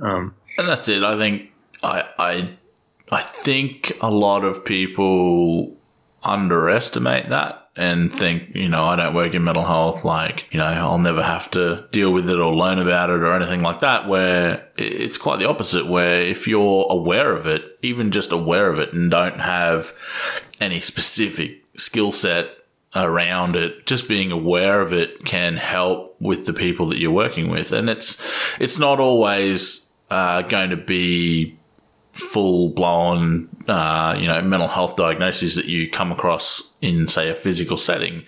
Um, And that's it. I think I I I think a lot of people underestimate that and think, you know, I don't work in mental health, like, you know, I'll never have to deal with it or learn about it or anything like that, where it's quite the opposite, where if you're aware of it, even just aware of it and don't have any specific skill set around it, just being aware of it can help with the people that you're working with. And it's, it's not always, uh, going to be full blown, uh, you know, mental health diagnoses that you come across in, say, a physical setting.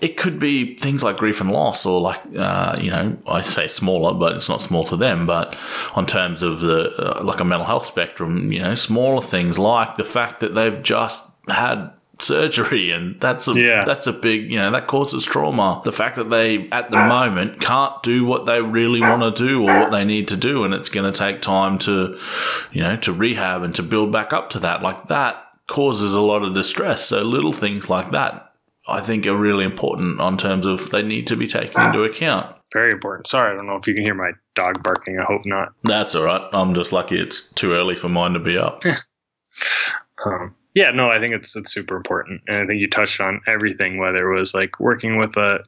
It could be things like grief and loss, or like, uh, you know, I say smaller, but it's not small to them. But on terms of the, uh, like a mental health spectrum, you know, smaller things like the fact that they've just had surgery and that's a Yeah. that's a big you know that causes trauma the fact that they at the moment can't do what they really want to do or what they need to do and it's going to take time to you know to rehab and to build back up to that like that causes a lot of distress so little things like that i think are really important on terms of they need to be taken into account very important. Sorry, I don't know if you can hear my dog barking. I hope not. that's all right i'm just lucky it's too early for mine to be up Um, yeah, no, I think it's it's super important, and I think you touched on everything. Whether it was like working with a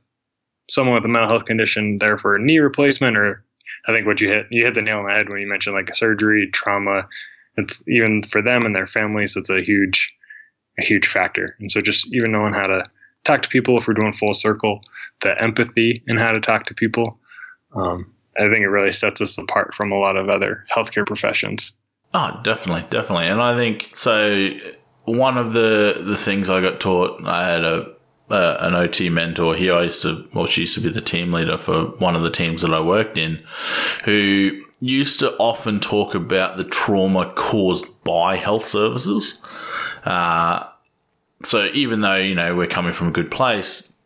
someone with a mental health condition there for a knee replacement, or I think what you hit you hit the nail on the head when you mentioned like surgery, trauma. It's even for them and their families. It's a huge a huge factor, and so just even knowing how to talk to people if we're doing full circle, the empathy and how to talk to people. Um, I think it really sets us apart from a lot of other healthcare professions. Oh, definitely, definitely. And I think so. One of the the things I got taught, I had a uh, an OT mentor here. I used to, well, she used to be the team leader for one of the teams that I worked in, who used to often talk about the trauma caused by health services. Uh, so even though you know we're coming from a good place,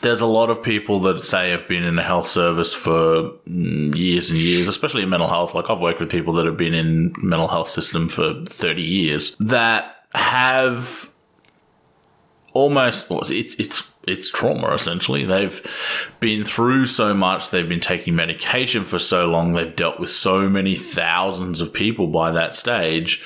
there's a lot of people that say have been in the health service for mm, years and years, especially in mental health. Like I've worked with people that have been in mental health system for 30 years that have almost well, it's it's it's trauma essentially. They've been through so much. They've been taking medication for so long. They've dealt with so many thousands of people by that stage,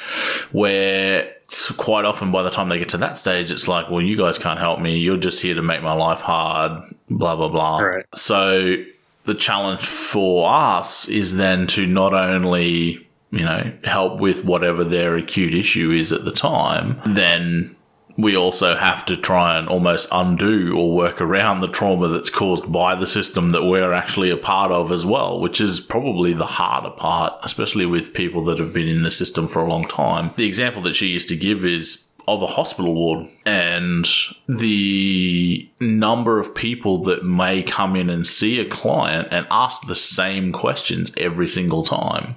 where quite often by the time they get to that stage, it's like, well, you guys can't help me. You're just here to make my life hard. Blah blah blah. Right. So the challenge for us is then to not only you know help with whatever their acute issue is at the time, then we also have to try and almost undo or work around the trauma that's caused by the system that we're actually a part of as well, which is probably the harder part, especially with people that have been in the system for a long time. The example that she used to give is of a hospital ward and the number of people that may come in and see a client and ask the same questions every single time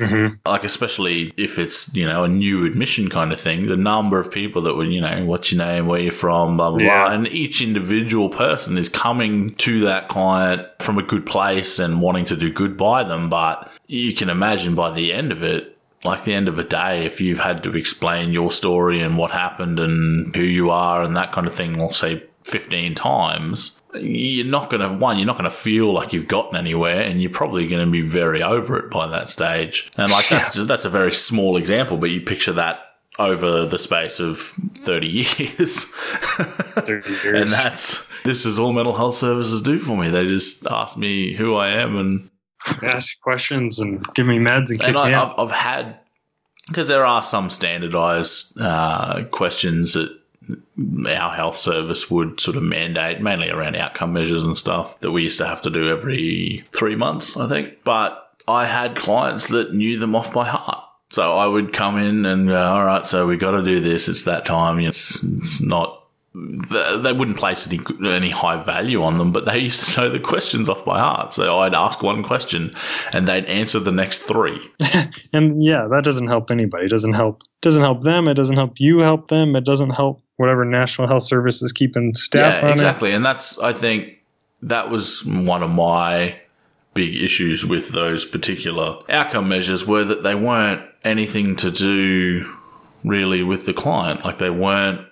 Mm-hmm. like especially if it's you know a new admission kind of thing the number of people that would you know what's your name where you're from blah blah Yeah. blah and each individual person is coming to that client from a good place and wanting to do good by them but you can imagine by the end of it like the end of a day if you've had to explain your story and what happened and who you are and that kind of thing let's say 15 times you're not going to one you're not going to feel like you've gotten anywhere and you're probably going to be very over it by that stage and like that's just, that's a very small example but you picture that over the space of 30 years 30 years. and that's this is all mental health services do for me they just ask me who i am and ask questions and give me meds and kick and me I, out. I've, I've had because there are some standardized uh, questions that our health service would sort of mandate, mainly around outcome measures and stuff that we used to have to do every three months, I think. But I had clients that knew them off by heart. So I would come in and go, all right, so we got to do this. It's that time. It's, it's not they wouldn't place any any high value on them, but they used to know the questions off by heart. So I'd ask one question, and they'd answer the next three. and yeah, that doesn't help anybody. It doesn't help. Doesn't help them. It doesn't help you. Help them. It doesn't help whatever National Health Service is keeping stats yeah, on exactly. it. And that's I think that was one of my big issues with those particular outcome measures were that they weren't anything to do really with the client. Like they weren't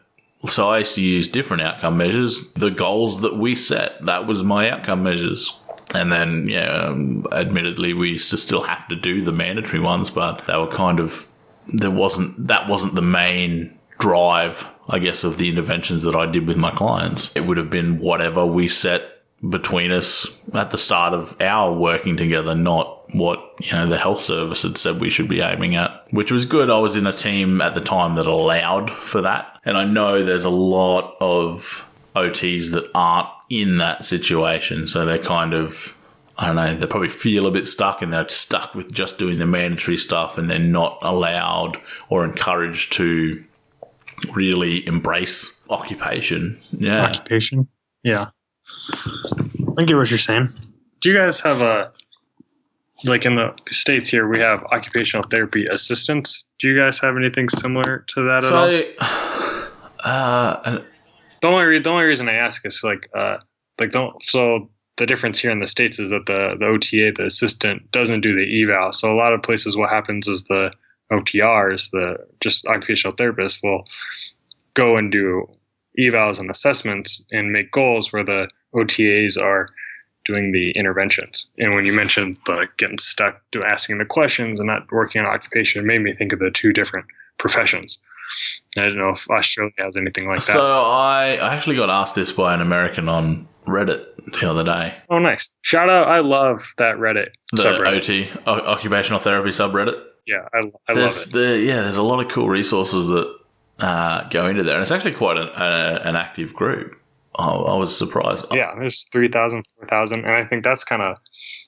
so I used to use different outcome measures. The goals that we set, that was my outcome measures. And then, yeah, um, admittedly, we used to still have to do the mandatory ones, but they were kind of, there wasn't, that wasn't the main drive, I guess, of the interventions that I did with my clients. It would have been whatever we set between us at the start of our working together, not what you know the health service had said we should be aiming at, which was good. I was in a team at the time that allowed for that, and I know there's a lot of OTs that aren't in that situation, so they're kind of I don't know, they probably feel a bit stuck and they're stuck with just doing the mandatory stuff and they're not allowed or encouraged to really embrace occupation. Yeah. Occupation. Yeah. I get what you're saying. Do you guys have a like in the states here we have occupational therapy assistants? Do you guys have anything similar to that so, at all? Uh, the only re- the only reason I ask is like uh like don't so the difference here in the states is that the the OTA the assistant doesn't do the eval. So a lot of places what happens is the OTRs the just occupational therapists will go and do evals and assessments and make goals where the OTAs are doing the interventions. And when you mentioned the getting stuck to asking the questions and not working on occupation, it made me think of the two different professions. I don't know if Australia has anything like that. So I, I actually got asked this by an American on Reddit the other day. Oh, nice! Shout out! I love that Reddit the subreddit. OT occupational therapy subreddit. Yeah, I, I love it. The, yeah, there's a lot of cool resources that uh, go into there, and it's actually quite an, a, an active group. Oh, I was surprised. Yeah, there's 3,000, 4,000. And I think that's kind of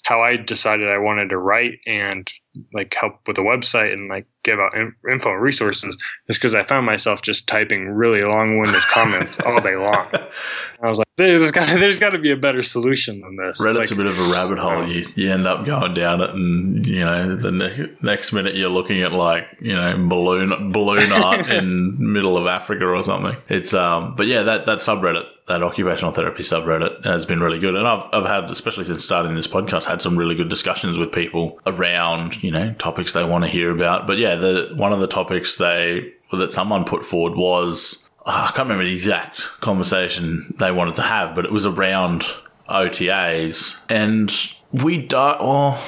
how I decided I wanted to write and like help with the website and like give out info and resources is because I found myself just typing really long-winded comments all day long. I was like, there's got there's got to be a better solution than this. Reddit's like, a bit of a rabbit hole. You you end up going down it, and you know the ne- next minute you're looking at like you know balloon balloon art in middle of Africa or something. It's um, but yeah, that that subreddit that occupational therapy subreddit has been really good. And I've, I've had, especially since starting this podcast, had some really good discussions with people around, you know, topics they want to hear about. But yeah, the, one of the topics they, that someone put forward was, I can't remember the exact conversation they wanted to have, but it was around OTAs. And we don't, well,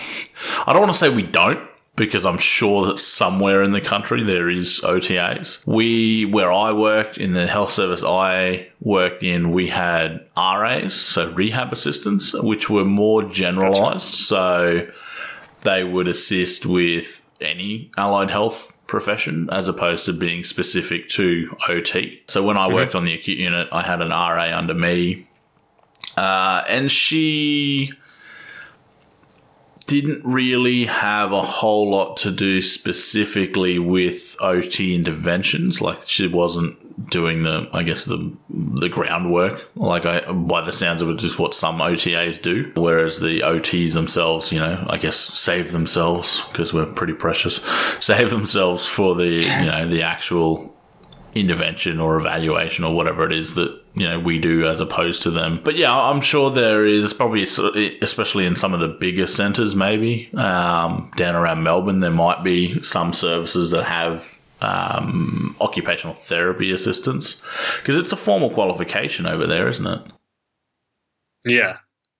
I don't want to say we don't because I'm sure that somewhere in the country there is OTAs. We, where I worked in the health service I worked in, we had RAs, so rehab assistants, which were more generalized. Gotcha. So they would assist with any allied health profession as opposed to being specific to OT. So when I mm-hmm. worked on the acute unit, I had an RA under me. Uh, and she didn't really have a whole lot to do specifically with OT interventions. Like she wasn't doing the, I guess the the groundwork. Like I, by the sounds of it, just what some OTAs do. Whereas the OTs themselves, you know, I guess save themselves because we're pretty precious. Save themselves for the you know the actual intervention or evaluation or whatever it is that you know we do as opposed to them. But yeah, I'm sure there is probably, especially in some of the bigger centres, maybe um, down around Melbourne, there might be some services that have um, occupational therapy assistance because it's a formal qualification over there, isn't it? Yeah.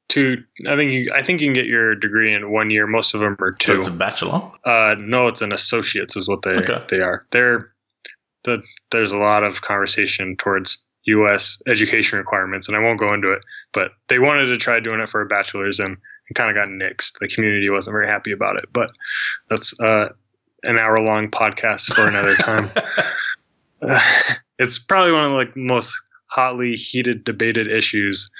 Two, I think you. I think you can get your degree in one year. Most of them are two. So it's a bachelor. Uh, no, it's an associate's, is what they okay. they are. They're the, there's a lot of conversation towards U.S. education requirements, and I won't go into it. But they wanted to try doing it for a bachelor's, and kind of got nixed. The community wasn't very happy about it. But that's uh, an hour-long podcast for another time. uh, it's probably one of the like most hotly heated debated issues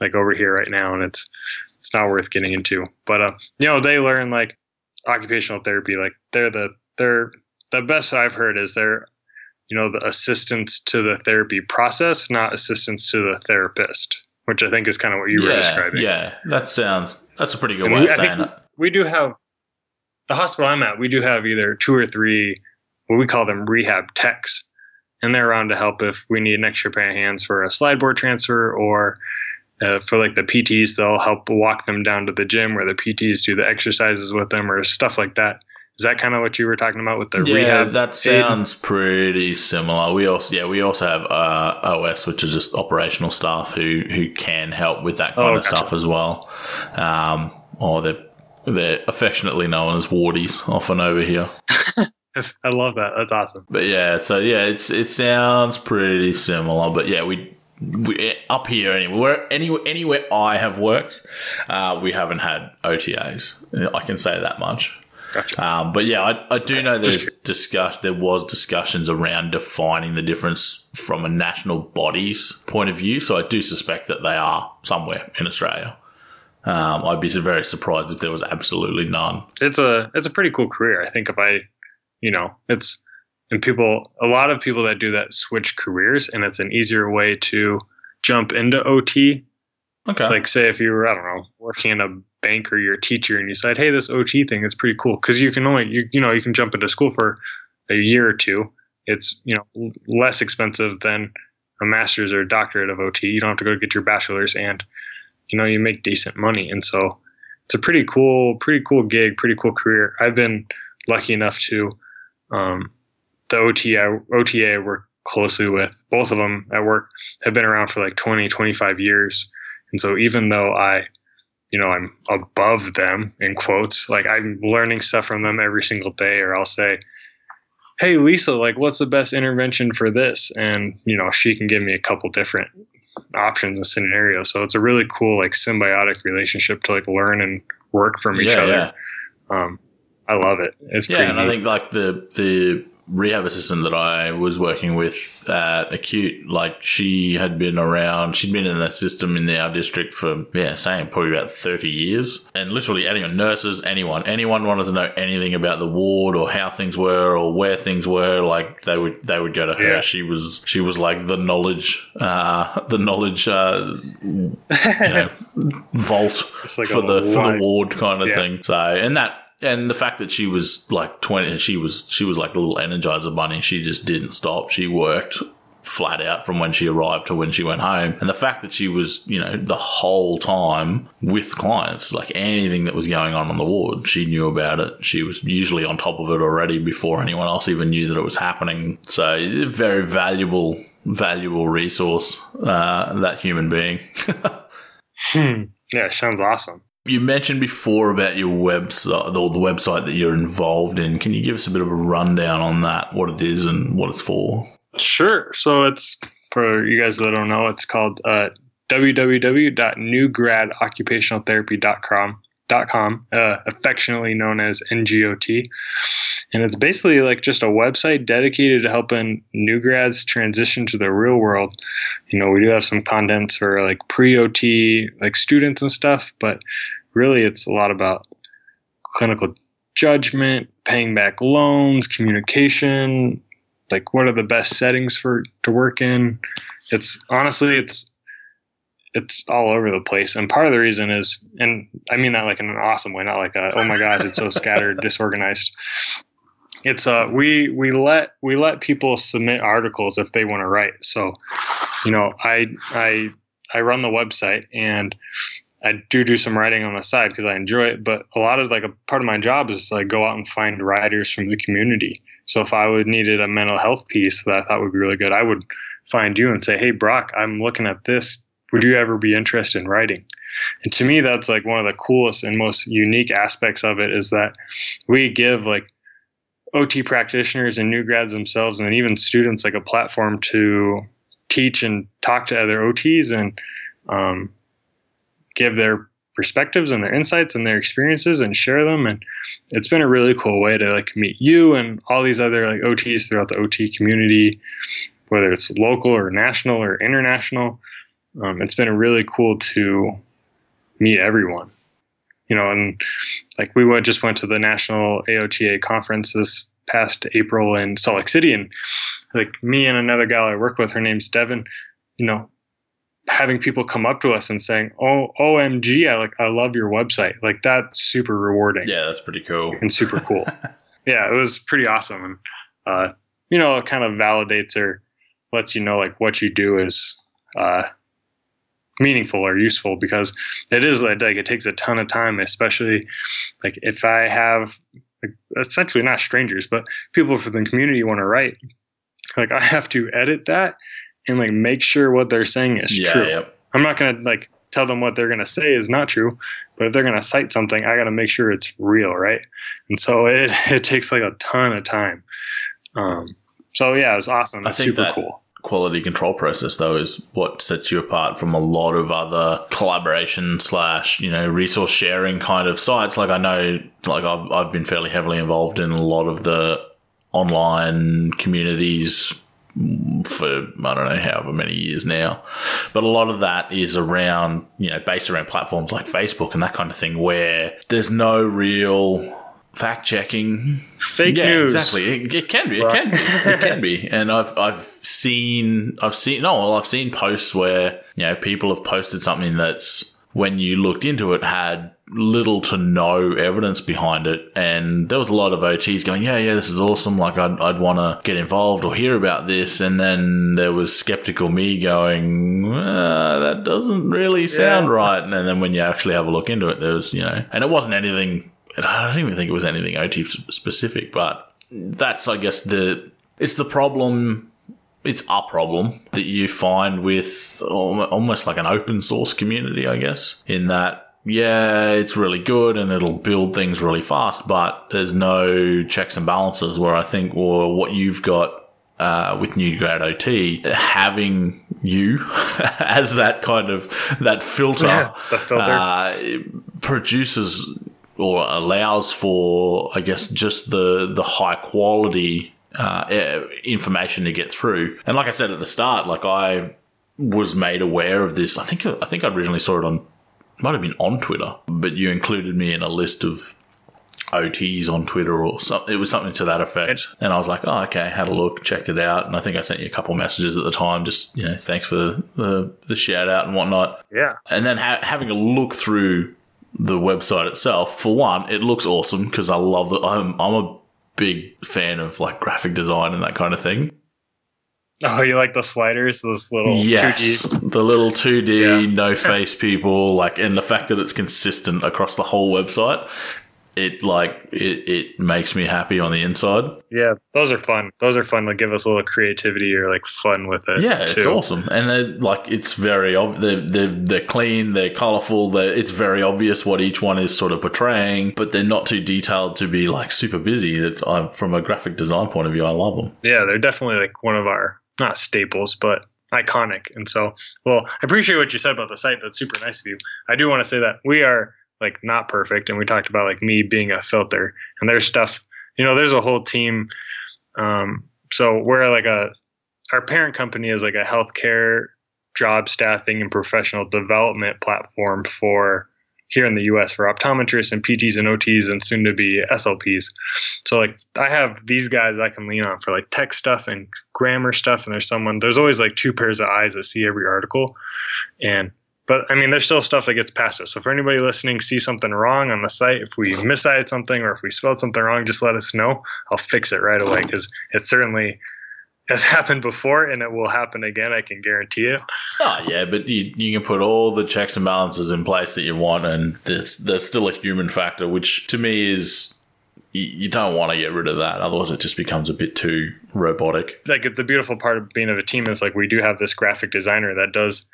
like over here right now, and it's it's not worth getting into. But uh, you know, they learn like occupational therapy. Like they're the they're the best I've heard is they're you know, the assistance to the therapy process, not assistance to the therapist, which I think is kind of what you yeah, were describing. Yeah, that sounds that's a pretty good And way we- of saying it. we do have the hospital I'm at. We do have either two or three, what we call them rehab techs, and they're around to help if we need an extra pair of hands for a slide board transfer or uh, for like the PTs, they'll help walk them down to the gym where the PTs do the exercises with them or stuff like that. Is that kind of what you were talking about with the Yeah, rehab? that aid? sounds pretty similar. We also yeah we also have uh, OS, which is just operational staff who who can help with that kind Oh, of gotcha. stuff as well. Um, or they're they're affectionately known as wardies, often over here. I love that. That's awesome. But yeah, so yeah, it's it sounds pretty similar. But yeah, we. We, up here, anywhere, anywhere, anywhere I have worked, uh, we haven't had OTAs. I can say that much. Gotcha. Um, but yeah, I, I do know there's discuss there was discussions around defining the difference from a national body's point of view. So I do suspect that they are somewhere in Australia. Um, I'd be very surprised if there was absolutely none. it's a it's a pretty cool career. I think if I, you know, it's and people a lot of people that do that switch careers, and it's an easier way to jump into OT. Okay. Like say if you were I don't know working in a bank or you're a teacher and you said, hey, this OT thing is pretty cool because you can only you you know you can jump into school for a year or two. It's you know less expensive than a master's or a doctorate of OT. You don't have to go get your bachelor's and you know you make decent money. And so it's a pretty cool pretty cool gig pretty cool career. I've been lucky enough to um, the OTA, OTA I work closely with both of them at work have been around for like 20 25 years. And so even though i you know i'm above them in quotes like i'm learning stuff from them every single day or i'll say hey lisa like what's the best intervention for this? And you know she can give me a couple different options and scenarios. So it's a really cool like symbiotic relationship to like learn and work from each yeah, other. yeah. Um, I love it. It's Yeah, pretty and I think like the the rehab assistant that I was working with at Acute, like she had been around, she'd been in that system in our district for yeah, same probably about thirty years, and literally anyone, nurses, anyone, anyone wanted to know anything about the ward or how things were or where things were, like they would they would go to her. Yeah. She was she was like the knowledge, uh, the knowledge. Uh, you know, vault like for the for the ward kind of Yeah. thing. So and that and the fact that she was like twenty, she was she was like a little energizer bunny. She just didn't stop. She worked flat out from when she arrived to when she went home. And the fact that she was you know the whole time with clients, like anything that was going on on the ward, she knew about it. She was usually on top of it already before anyone else even knew that it was happening. So very valuable valuable resource uh, that human being. Hmm. Yeah, sounds awesome. You mentioned before about your website, or the website that you're involved in. Can you give us a bit of a rundown on that, what it is and what it's for? Sure. So it's for you guys that don't know, it's called uh. Dot com, uh, affectionately known as NGOT, and it's basically like just a website dedicated to helping new grads transition to the real world. You know, we do have some contents for like pre-OT, like students and stuff, but really it's a lot about clinical judgment, paying back loans, communication, like what are the best settings for to work in. It's honestly it's it's all over the place, and part of the reason is, and I mean that like in an awesome way, not like a, oh my god, it's so scattered, disorganized. It's uh we we let we let people submit articles if they want to write. So, you know, I I I run the website and I do do some writing on the side because I enjoy it. But a lot of like a part of my job is to like go out and find writers from the community. So if I would needed a mental health piece that I thought would be really good, I would find you and say, "Hey, Brock, I'm looking at this. Would you ever be interested in writing?" And to me, that's like one of the coolest and most unique aspects of it is that we give like OT practitioners and new grads themselves, and even students, like a platform to teach and talk to other OTs and um, give their perspectives and their insights and their experiences and share them. And it's been a really cool way to like meet you and all these other like OTs throughout the OT community whether it's local or national or international. Um, it's been really cool to meet everyone. You know and like we went just went to the national AOTA conference this past April in Salt Lake City, and like me and another gal I work with, her name's Devin. You know, having people come up to us and saying, "Oh, OMG, I like I love your website." Like that's super rewarding. Yeah, that's pretty cool and super cool. yeah, it was pretty awesome, and uh, you know, it kind of validates or lets you know like what you do is uh, meaningful or useful because it is like, it takes a ton of time, especially like if I have like, essentially not strangers, but people from the community want to write. Like I have to edit that and like make sure what they're saying is yeah, true. Yep. I'm not gonna like tell them what they're gonna say is not true, but if they're gonna cite something, I gotta make sure it's real, right? And so it it takes like a ton of time. Um, so yeah, it was awesome. It's super cool. quality control process though is what sets you apart from a lot of other collaboration slash you know resource sharing kind of sites like i know like I've, I've been fairly heavily involved in a lot of the online communities for i don't know however many years now but a lot of that is around you know based around platforms like facebook and that kind of thing where there's no real fact checking Fake yeah, news. exactly. It, it can be. It can be. It can be. And I've I've seen I've seen no, well, I've seen posts where you know people have posted something that's when you looked into it had little to no evidence behind it, and there was a lot of OTs going, yeah, yeah, this is awesome. Like I'd I'd want to get involved or hear about this, and then there was skeptical me going, uh, that doesn't really sound Yeah. right. And then when you actually have a look into it, there was you know, and it wasn't anything. I don't even think it was anything OT specific, but that's I guess the it's the problem. It's a problem that you find with almost like an open source community, I guess, in that yeah, it's really good and it'll build things really fast, but there's no checks and balances. Where I think, well, what you've got uh, with New Grad OT, having you as that kind of that filter, the filter. uh, produces or allows for, I guess, just the the high quality uh, information to get through. And like I said at the start, like I was made aware of this. I think I think I originally saw it on might have been on Twitter, but you included me in a list of OTs on Twitter or something. It was something to that effect. And I was like, oh, okay, had a look, checked it out. And I think I sent you a couple messages at the time, just, you know, thanks for the, the, the shout out and whatnot. yeah. And then ha- having a look through the website itself, for one, it looks awesome because I love that. I'm, I'm a big fan of like graphic design and that kind of thing. Oh, you like the sliders? Those little Yes, 2D. the little 2D, Yeah. no face people, like, and the fact that it's consistent across the whole website, it like it, it makes me happy on the inside. Yeah, those are fun. Those are fun to give us a little creativity or like fun with it. Yeah, it's awesome, and they're, like it's very ob- they're, they're they're clean, they're colorful, they're, it's very obvious what each one is sort of portraying, but they're not too detailed to be like super busy. It's uh, from a graphic design point of view, I love them. Yeah, they're definitely like one of our not staples, but iconic. And so, well, I appreciate what you said about the site. That's super nice of you. I do want to say that we are like not perfect, and we talked about like me being a filter, and there's stuff. You know, there's a whole team. Um, so we're like a our parent company is like a healthcare job staffing and professional development platform for here in the US for optometrists and PTs and OTs and soon to be SLPs. So like I have these guys I can lean on for like tech stuff and grammar stuff and there's someone there's always like two pairs of eyes that see every article. And but I mean there's still stuff that gets past us. So for anybody listening see something wrong on the site, if we miscited something or if we spelled something wrong, just let us know. I'll fix it right away because it certainly has happened before and it will happen again, I can guarantee it. Oh yeah, but you, you can put all the checks and balances in place that you want, and there's there's still a human factor, which to me is you, you don't want to get rid of that. Otherwise, it just becomes a bit too robotic. like the beautiful part of being of a team is like we do have this graphic designer that does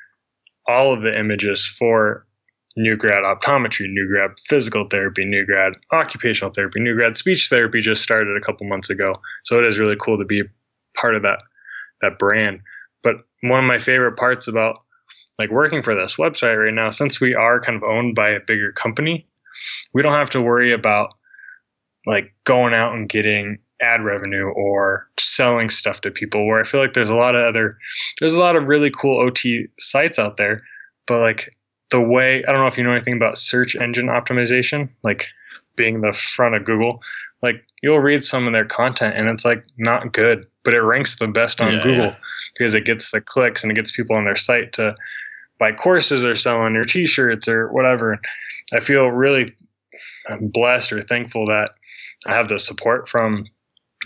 all of the images for new grad optometry, new grad physical therapy, new grad occupational therapy, new grad speech therapy just started a couple months ago. So it is really cool to be part of that that brand. But one of my favorite parts about like working for this website right now, since we are kind of owned by a bigger company, we don't have to worry about like going out and getting ad revenue or selling stuff to people where I feel like there's a lot of other there's a lot of really cool OT sites out there but like the way I don't know if you know anything about search engine optimization like being the front of Google, like you'll read some of their content and it's like not good, but it ranks the best on Yeah, Google yeah. because it gets the clicks and it gets people on their site to buy courses or selling or t-shirts or whatever. I feel really blessed or thankful that I have the support from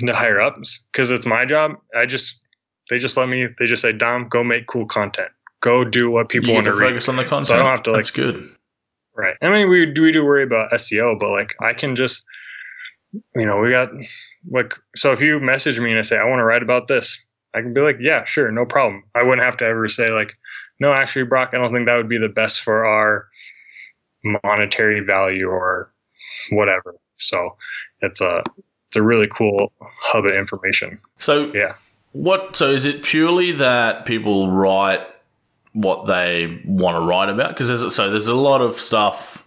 the higher ups because it's my job. I just they just let me they just say Dom go make cool content. Go do what people want to to read. focus on the content. So I don't have to, like- That's good. Right. I mean, we do we do worry about SEO, but like I can just, you know, we got like so if you message me and I say I want to write about this, I can be like, yeah, sure, no problem. I wouldn't have to ever say like, no, actually, Brock, I don't think that would be the best for our monetary value or whatever. So it's a it's a really cool hub of information. So Yeah. what? So is it purely that people write what they want to write about? Because there's so there's a lot of stuff.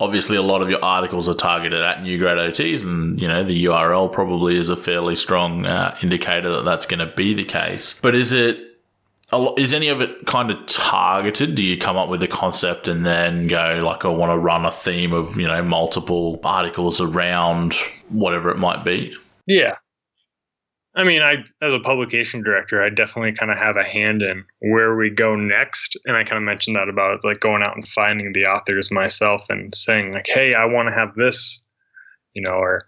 Obviously, a lot of your articles are targeted at new grade OTs, and you know the URL probably is a fairly strong uh, indicator that that's going to be the case. But is it? Is any of it kind of targeted? Do you come up with a concept and then go like, I want to run a theme of you know multiple articles around whatever it might be? Yeah. I mean, I as a publication director, I definitely kind of have a hand in where we go next, and I kind of mentioned that about like going out and finding the authors myself and saying like, "Hey, I want to have this," you know, or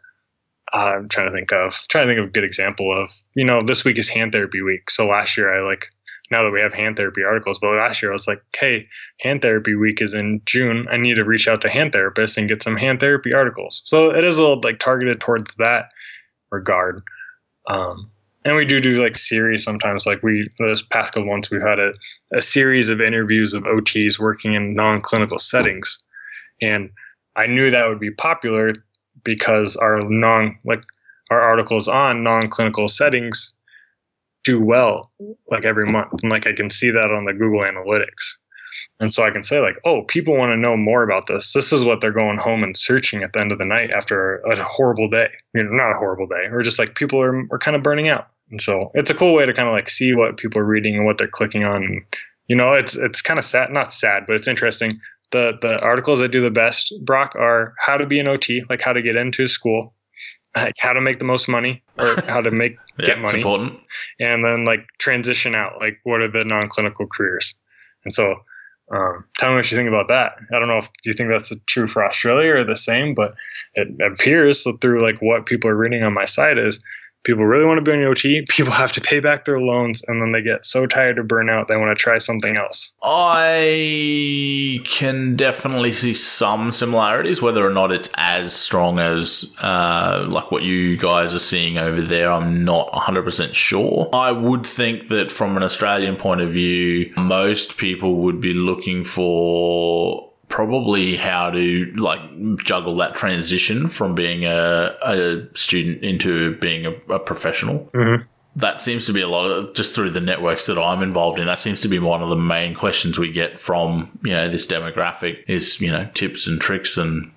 uh, I'm trying to think of trying to think of a good example of you know this week is hand therapy week. So last year I like now that we have hand therapy articles, but last year I was like, "Hey, hand therapy week is in June. I need to reach out to hand therapists and get some hand therapy articles." So it is a little like targeted towards that regard. Um, and we do do like series sometimes. Like we this past couple months, we've had a, a series of interviews of OTs working in non-clinical settings, and I knew that would be popular because our non like our articles on non-clinical settings do well like every month, and like I can see that on the Google Analytics. And so I can say like, oh, people want to know more about this. This is what they're going home and searching at the end of the night after a horrible day. You know, not a horrible day, or just like people are are kind of burning out. And so it's a cool way to kind of like see what people are reading and what they're clicking on. And, you know, it's it's kind of sad, not sad, but it's interesting. The the articles that do the best, Brock, are how to be an OT, like how to get into school, like how to make the most money, or how to make Yeah, get money important. and then like transition out like what are the non-clinical careers and so um, tell me what you think about that. I don't know if do you think that's true for australia or the same but it appears through like what people are reading on my site is people really want to be an ot people have to pay back their loans and then they get so tired of burnout they want to try something else I can definitely see some similarities, whether or not it's as strong as uh, like what you guys are seeing over there. I'm not 100% sure. I would think that from an Australian point of view, most people would be looking for probably how to like juggle that transition from being a, a student into being a, a professional mm-hmm. that seems to be a lot of just through the networks that I'm involved in. That seems to be one of the main questions we get from you know this demographic is you know tips and tricks and.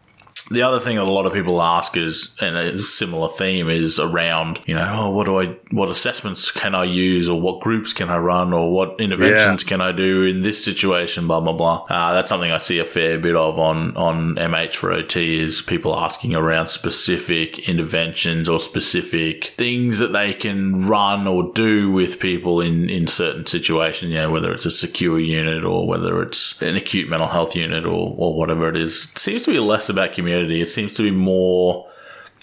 The other thing that a lot of people ask is, and a similar theme is around, you know, oh, what do I, what assessments can I use, or what groups can I run, or what interventions can I do in this situation, blah blah blah. Uh, that's something I see a fair bit of on on MH for OT is people asking around specific interventions or specific things that they can run or do with people in in certain situations. You know, whether it's a secure unit or whether it's an acute mental health unit or or whatever it is. It seems to be less about community. It seems to be more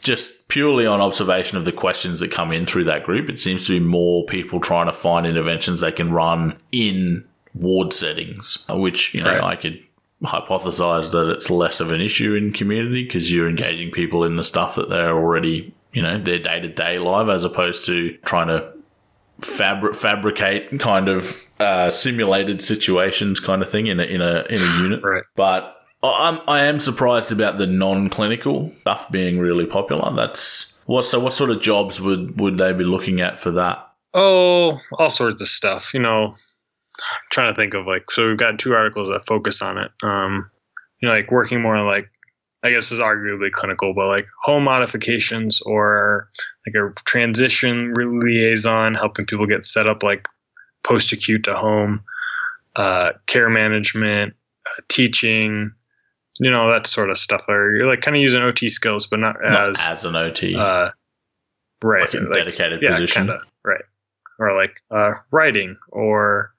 just purely on observation of the questions that come in through that group. It seems to be more people trying to find interventions they can run in ward settings, which, you know, Right. I could hypothesize that it's less of an issue in community because you're engaging people in the stuff that they're already, you know, their day to day life as opposed to trying to fabri- fabricate kind of uh, simulated situations kind of thing in a, in a, in a unit. right But I'm, I am surprised about the non-clinical stuff being really popular. That's what. So, what sort of jobs would would they be looking at for that? Oh, all sorts of stuff. You know, I'm trying to think of like so we've got two articles that focus on it. Um, you know, like working more on like I guess is arguably clinical, but like home modifications or like a transition liaison, helping people get set up like post acute to home, uh, care management, uh, teaching, you know that sort of stuff, or you're like kind of using OT skills, but not, Not as as an OT, uh, right, like a like, dedicated yeah, position. kinda, right, or like uh, writing, or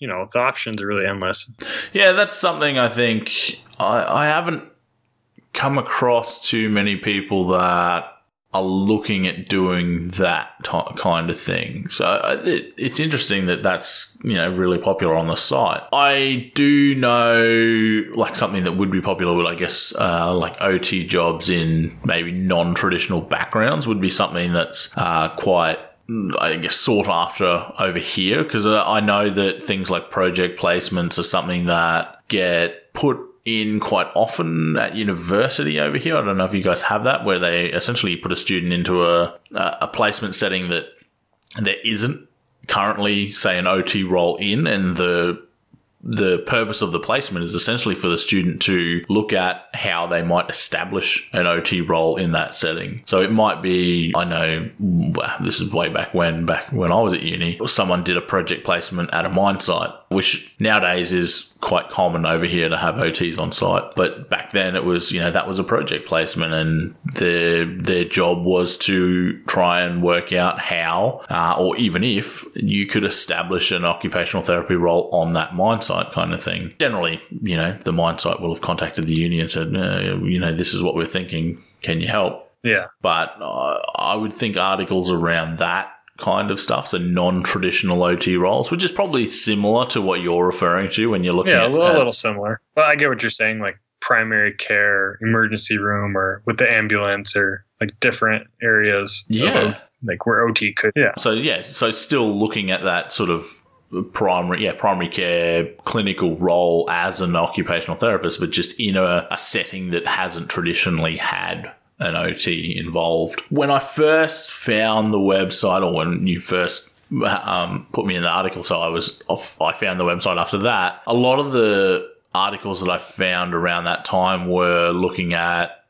you know the options are really endless. Yeah, that's something I think I, I haven't come across too many people that are looking at doing that t- kind of thing. So uh, it, it's interesting that that's you know really popular on the site. I do know like something that would be popular, but I guess uh, like OT jobs in maybe non-traditional backgrounds would be something that's uh, quite I guess sought after over here because I know that things like project placements are something that get put in quite often at university over here. I don't know if you guys have that where they essentially put a student into a a placement setting that there isn't currently say an OT role in and the the purpose of the placement is essentially for the student to look at how they might establish an OT role in that setting. So it might be, I know, this is way back when, back when I was at uni, someone did a project placement at a mine site, which nowadays is quite common over here to have OTs on site. But back then it was, you know, that was a project placement and their, their job was to try and work out how, uh, or even if you could establish an occupational therapy role on that mine site kind of thing. Generally, you know, the mine site will have contacted the union and said, you know, this is what we're thinking. Can you help? Yeah, But uh, I would think articles around that kind of stuff, so non-traditional OT roles, which is probably similar to what you're referring to when you're looking yeah, at a little, at- a little similar. But I get what you're saying, like primary care, emergency room, or with the ambulance, or like different areas. Yeah. O- like where OT could. Yeah, So yeah, so still looking at that sort of primary, yeah, primary care clinical role as an occupational therapist, but just in a, a setting that hasn't traditionally had an OT involved. When I first found the website, or when you first um, put me in the article, so I was off, I found the website after that. A lot of the articles that I found around that time were looking at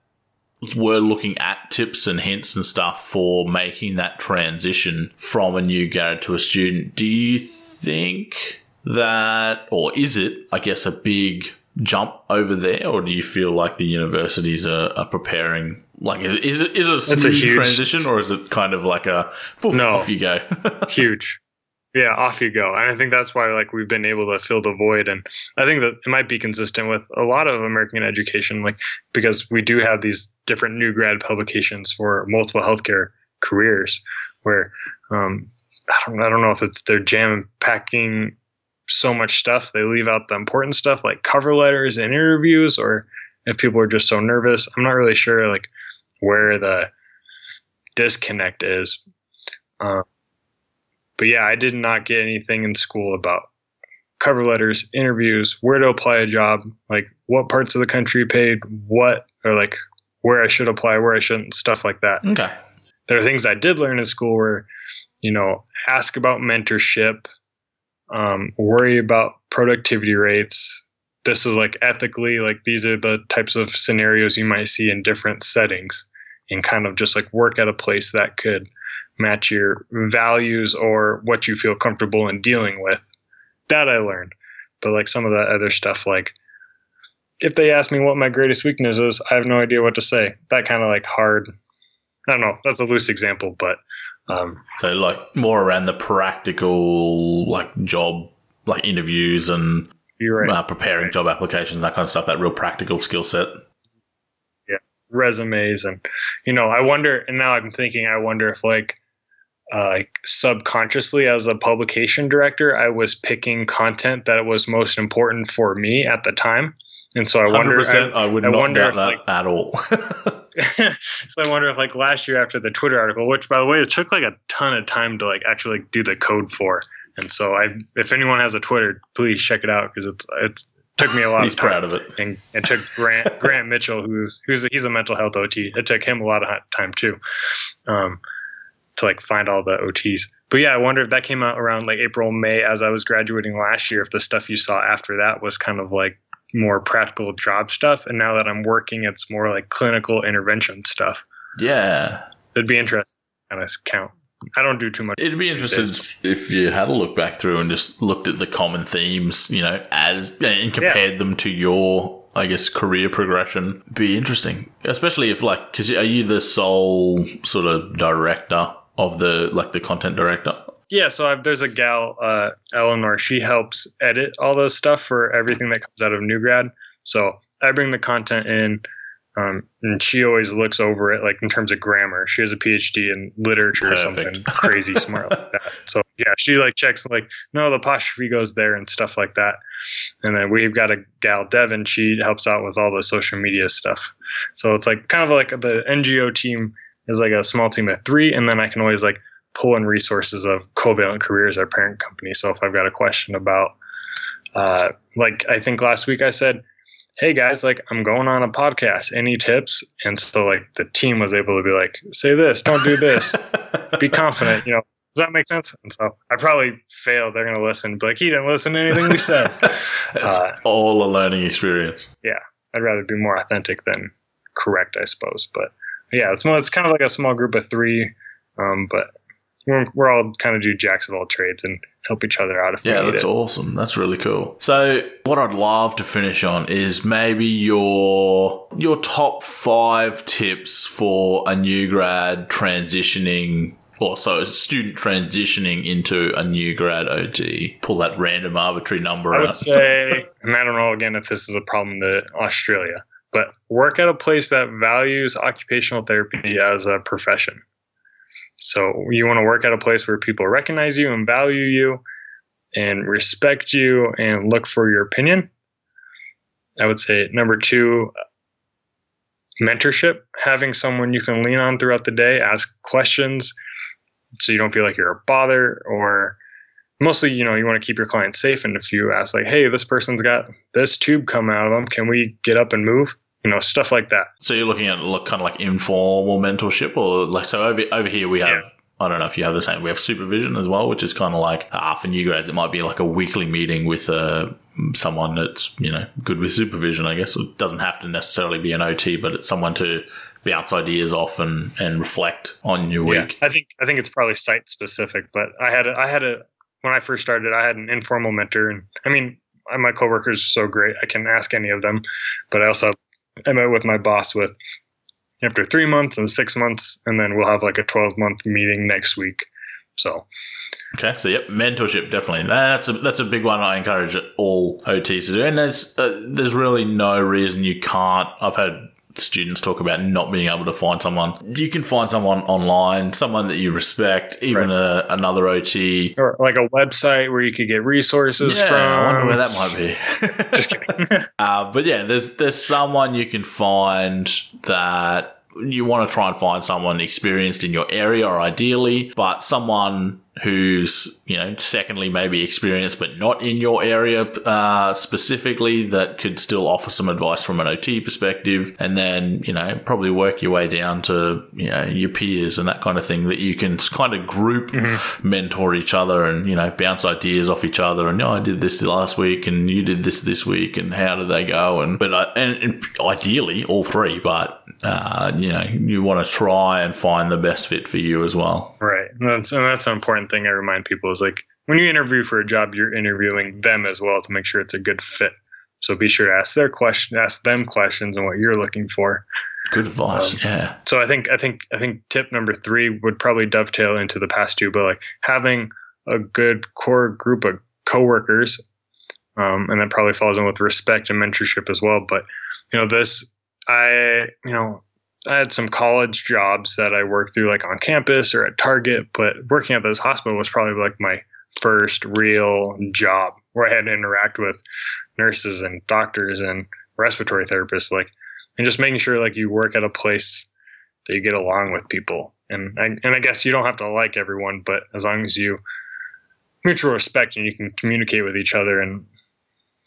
were looking at tips and hints and stuff for making that transition from a new grad to a student. Do you think that, or is it, I guess, a big jump over there, or do you feel like the universities are, are preparing? Like, is, is it is it a It's a smooth huge- transition, or is it kind of like a poof, No. off you go? huge. Yeah, off you go. And I think that's why like we've been able to fill the void and I think that it might be consistent with a lot of American education like because we do have these different new grad publications for multiple healthcare careers where um I don't, I don't know if it's they're jam packing so much stuff they leave out the important stuff like cover letters and interviews or if people are just so nervous. I'm not really sure like where the disconnect is. Um, but yeah, I did not get anything in school about cover letters, interviews, where to apply a job, like what parts of the country paid what, or like where I should apply, where I shouldn't, stuff like that. okay. There are things I did learn in school where, you know, ask about mentorship, um, worry about productivity rates. This is like ethically, like these are the types of scenarios you might see in different settings and kind of just like work at a place that could match your values or what you feel comfortable in dealing with. That I learned. But like some of that other stuff, like if they ask me what my greatest weakness is, I have no idea what to say. That kind of like hard. I don't know. That's a loose example, but um, So like more around the practical, like job, like interviews and right. uh, preparing job applications, that kind of stuff. That real practical skill set. Yeah resumes and you know i wonder and now i'm thinking i wonder if like uh, like subconsciously as a publication director i was picking content that was most important for me at the time and so i wonder percent. I would I not wonder doubt if, that like- at all. so i wonder if like last year after the twitter article which by the way it took like a ton of time to like actually do the code for and so i if anyone has a twitter please check it out because it's it's took me a lot He's of time proud of it. and it took Grant Grant Mitchell, who's who's a, he's a mental health OT. It took him a lot of time too, um, to like find all the OTs. But yeah, I wonder if that came out around like April, May, as I was graduating last year. If the stuff you saw after that was kind of like more practical job stuff, and now that I'm working, it's more like clinical intervention stuff. Yeah. It'd be interesting kind of count. I don't do too much. It'd be interesting if you had a look back through and just looked at the common themes, you know, as and compared them to your I guess career progression be interesting, especially if like because are you the sole sort of director of the like the content director? Yeah, so I've, there's a gal, uh, Eleanor. She helps edit all those stuff for everything that comes out of New Grad. So I bring the content in, um, and she always looks over it, like in terms of grammar. She has a PhD in literature Perfect. or something crazy smart like that. So yeah, she like checks like no, the apostrophe goes there and stuff like that. And then we've got a gal, Devin. She helps out with all the social media stuff. So it's like kind of like the NGO team is like a small team of three, and then I can always like pull in resources of Covalent Careers, our parent company. So if I've got a question about, uh, like I think last week I said, "Hey guys, like I'm going on a podcast. Any tips?" And so like the team was able to be like, "Say this, don't do this, be confident." You know, does that make sense? And so I probably failed. They're gonna listen, but like he didn't listen to anything we said. it's Uh, all a learning experience. Yeah, I'd rather be more authentic than correct, I suppose. But yeah, it's more, it's kind of like a small group of three, um, but we're, we're all kind of do jacks of all trades and help each other out if Yeah, that's it. awesome. That's really cool. So, what I'd love to finish on is maybe your your top five tips for a new grad transitioning, or so a student transitioning into a new grad OT. Pull that random arbitrary number I out. would say, and I don't know again if this is a problem in Australia, but work at a place that values occupational therapy as a profession. So you want to work at a place where people recognize you and value you and respect you and look for your opinion. I would say number two, mentorship, having someone you can lean on throughout the day, ask questions so you don't feel like you're a bother or mostly, you know, you want to keep your clients safe. And if you ask like, Hey, this person's got this tube come out of them, can we get up and move? You know, stuff like that. So you're looking at look kind of like informal mentorship, or like so over over here we have. Yeah. I don't know if you have the same. We have supervision as well, which is kind of like uh, for new grads, it might be like a weekly meeting with uh, someone that's you know good with supervision. I guess it doesn't have to necessarily be an OT, but it's someone to bounce ideas off and, and reflect on your week. I think I think it's probably site specific, but I had a, I had a when I first started, I had an informal mentor, and I mean, my coworkers are so great. I can ask any of them, but I also I met with my boss with after three months and six months, and then we'll have like a twelve month meeting next week. So Okay, so yep, mentorship definitely. That's a that's a big one. I encourage all OTs to do, and there's uh, there's really no reason you can't. I've had students talk about not being able to find someone. You can find someone online, someone that you respect, even a, another OT. or like a website where you could get resources Yeah, from. I wonder where that might be. Just kidding. Uh, but yeah, there's there's someone you can find that you want to try and find someone experienced in your area, or ideally, but someone who's you know secondly maybe experienced but not in your area uh, specifically that could still offer some advice from an OT perspective, and then you know probably work your way down to you know your peers and that kind of thing that you can kind of group mentor each other and you know bounce ideas off each other and oh, I did this last week and you did this this week and how did they go? And but uh, and, and ideally all three but uh, you know you want to try and find the best fit for you as well. Right. And that's and that's an important thing I remind people is like when you interview for a job, you're interviewing them as well to make sure it's a good fit. So be sure to ask their question, ask them questions and what you're looking for. good advice Um, yeah So I think I think I think tip number three would probably dovetail into the past two, but like having a good core group of coworkers, um, and that probably falls in with respect and mentorship as well. But you know, this I you know I had some college jobs that I worked through like on campus or at Target, but working at this hospital was probably like my first real job where I had to interact with nurses and doctors and respiratory therapists, like and just making sure like you work at a place that you get along with people. And I, and I guess you don't have to like everyone, but as long as you mutual respect and you can communicate with each other and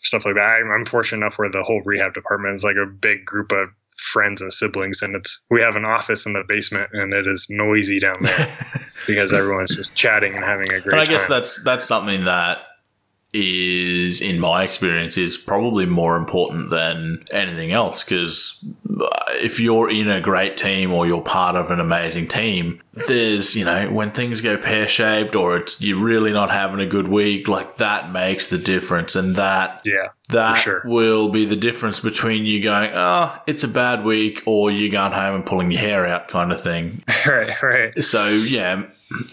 stuff like that. I'm, I'm fortunate enough where the whole rehab department is like a big group of friends and siblings, and it's we have an office in the basement, and it is noisy down there because everyone's just chatting and having a great and I time. guess that's that's something that is in my experience is probably more important than anything else because uh, if you're in a great team or you're part of an amazing team, there's, you know, when things go pear shaped or it's, you're really not having a good week, like that makes the difference. And that, Yeah. that sure. will be the difference between you going, oh, it's a bad week or you going home and pulling your hair out kind of thing. right. Right. So yeah,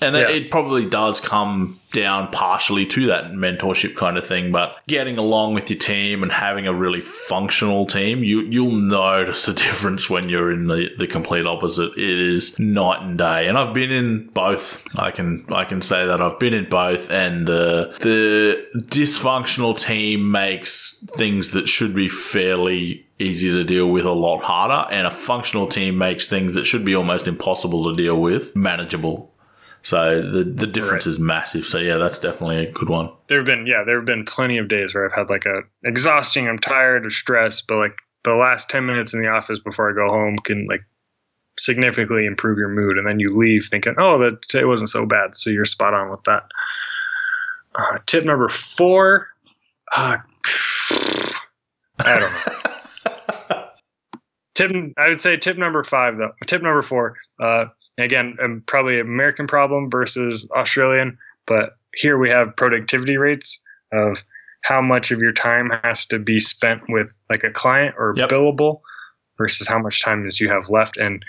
and Yeah. It, it probably does come down partially to that mentorship kind of thing, but getting along with your team and having a really functional team, you you'll notice the difference when you're in the, the complete opposite. It is night and day, and I've been in both. I can I can say that I've been in both, and the the dysfunctional team makes things that should be fairly easy to deal with a lot harder, and a functional team makes things that should be almost impossible to deal with manageable. So the the difference is massive. So yeah, that's definitely a good one. there have been yeah there have been plenty of days where i've had like a exhausting i'm tired or stressed but like the last 10 minutes in the office before i go home can like significantly improve your mood. And then you leave thinking oh that today wasn't so bad. So you're spot on with that. Uh, tip number four uh, i don't know. Tip i would say tip number five though tip number four uh, again um, probably american problem versus australian but here we have productivity rates of how much of your time has to be spent with like a client or Yep. billable versus how much time is you have left and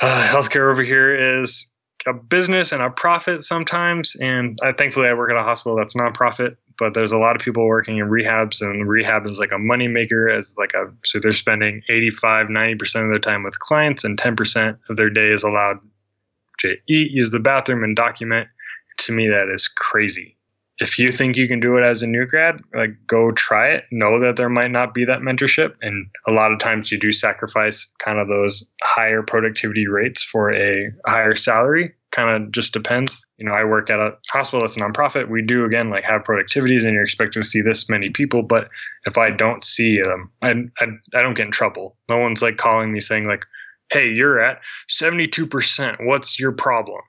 uh, healthcare over here is a business and a profit sometimes and I, thankfully i work at a hospital that's nonprofit but there's a lot of people working in rehabs and rehab is like a money maker as like a so they're spending 85 90% of their time with clients and 10% of their day is allowed to eat use the bathroom and document. To me that is crazy. If you think you can do it as a new grad like go try it. Know that there might not be that mentorship and a lot of times you do sacrifice kind of those higher productivity rates for a higher salary. Kind of just depends. You know i work at a hospital that's a nonprofit. We do again like have productivities and you're expected to see this many people but if i don't see them i, I, I don't get in trouble. No one's like calling me saying like hey you're at 72% what's your problem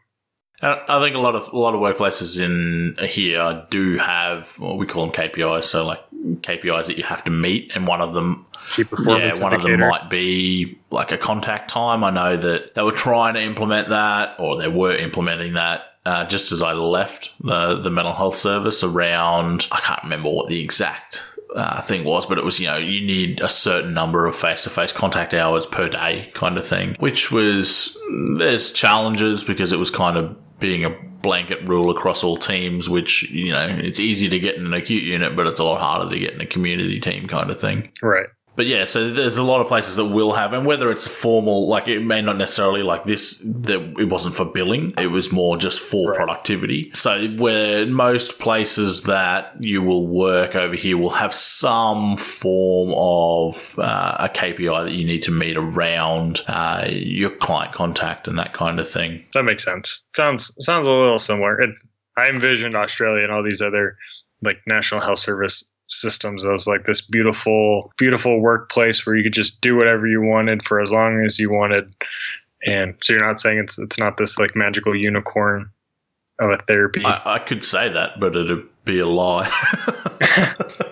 I think a lot of a lot of workplaces in here do have what we call them KPIs. So like KPIs that you have to meet, and one of them key performance yeah, one of them might be like a contact time. I know that they were trying to implement that, or they were implementing that. Uh, just as I left the the mental health service around, I can't remember what the exact uh, thing was, but it was you know you need a certain number of face to face contact hours per day, kind of thing. Which was there's challenges because it was kind of being a blanket rule across all teams, which you know it's easy to get in an acute unit, but it's a lot harder to get in a community team, kind of thing. right But yeah, so there's a lot of places that will have, and whether it's formal, like it may not necessarily like this, that it wasn't for billing, it was more just for Right. productivity. So where most places that you will work over here will have some form of uh, a KPI that you need to meet around uh, your client contact and that kind of thing. That makes sense. Sounds sounds a little similar. It, I envisioned Australia and all these other like national health service systems as like this beautiful, beautiful workplace where you could just do whatever you wanted for as long as you wanted. And so you're not saying it's it's not this like magical unicorn of a therapy. I, I could say that, but it'd be a lie.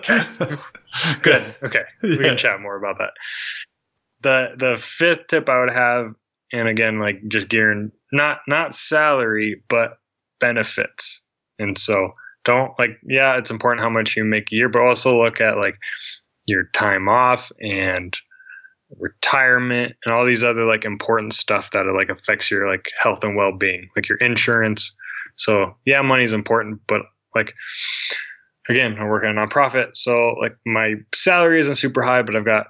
Good. Okay. We Yeah. can chat more about that. The the fifth tip I would have, and again, like just gearing not not salary, but benefits. And so don't like yeah, it's important how much you make a year, but also look at like your time off and retirement and all these other like important stuff that like affects your like health and well-being like your insurance. So yeah money's important but like again i work at a nonprofit so like my salary isn't super high but i've got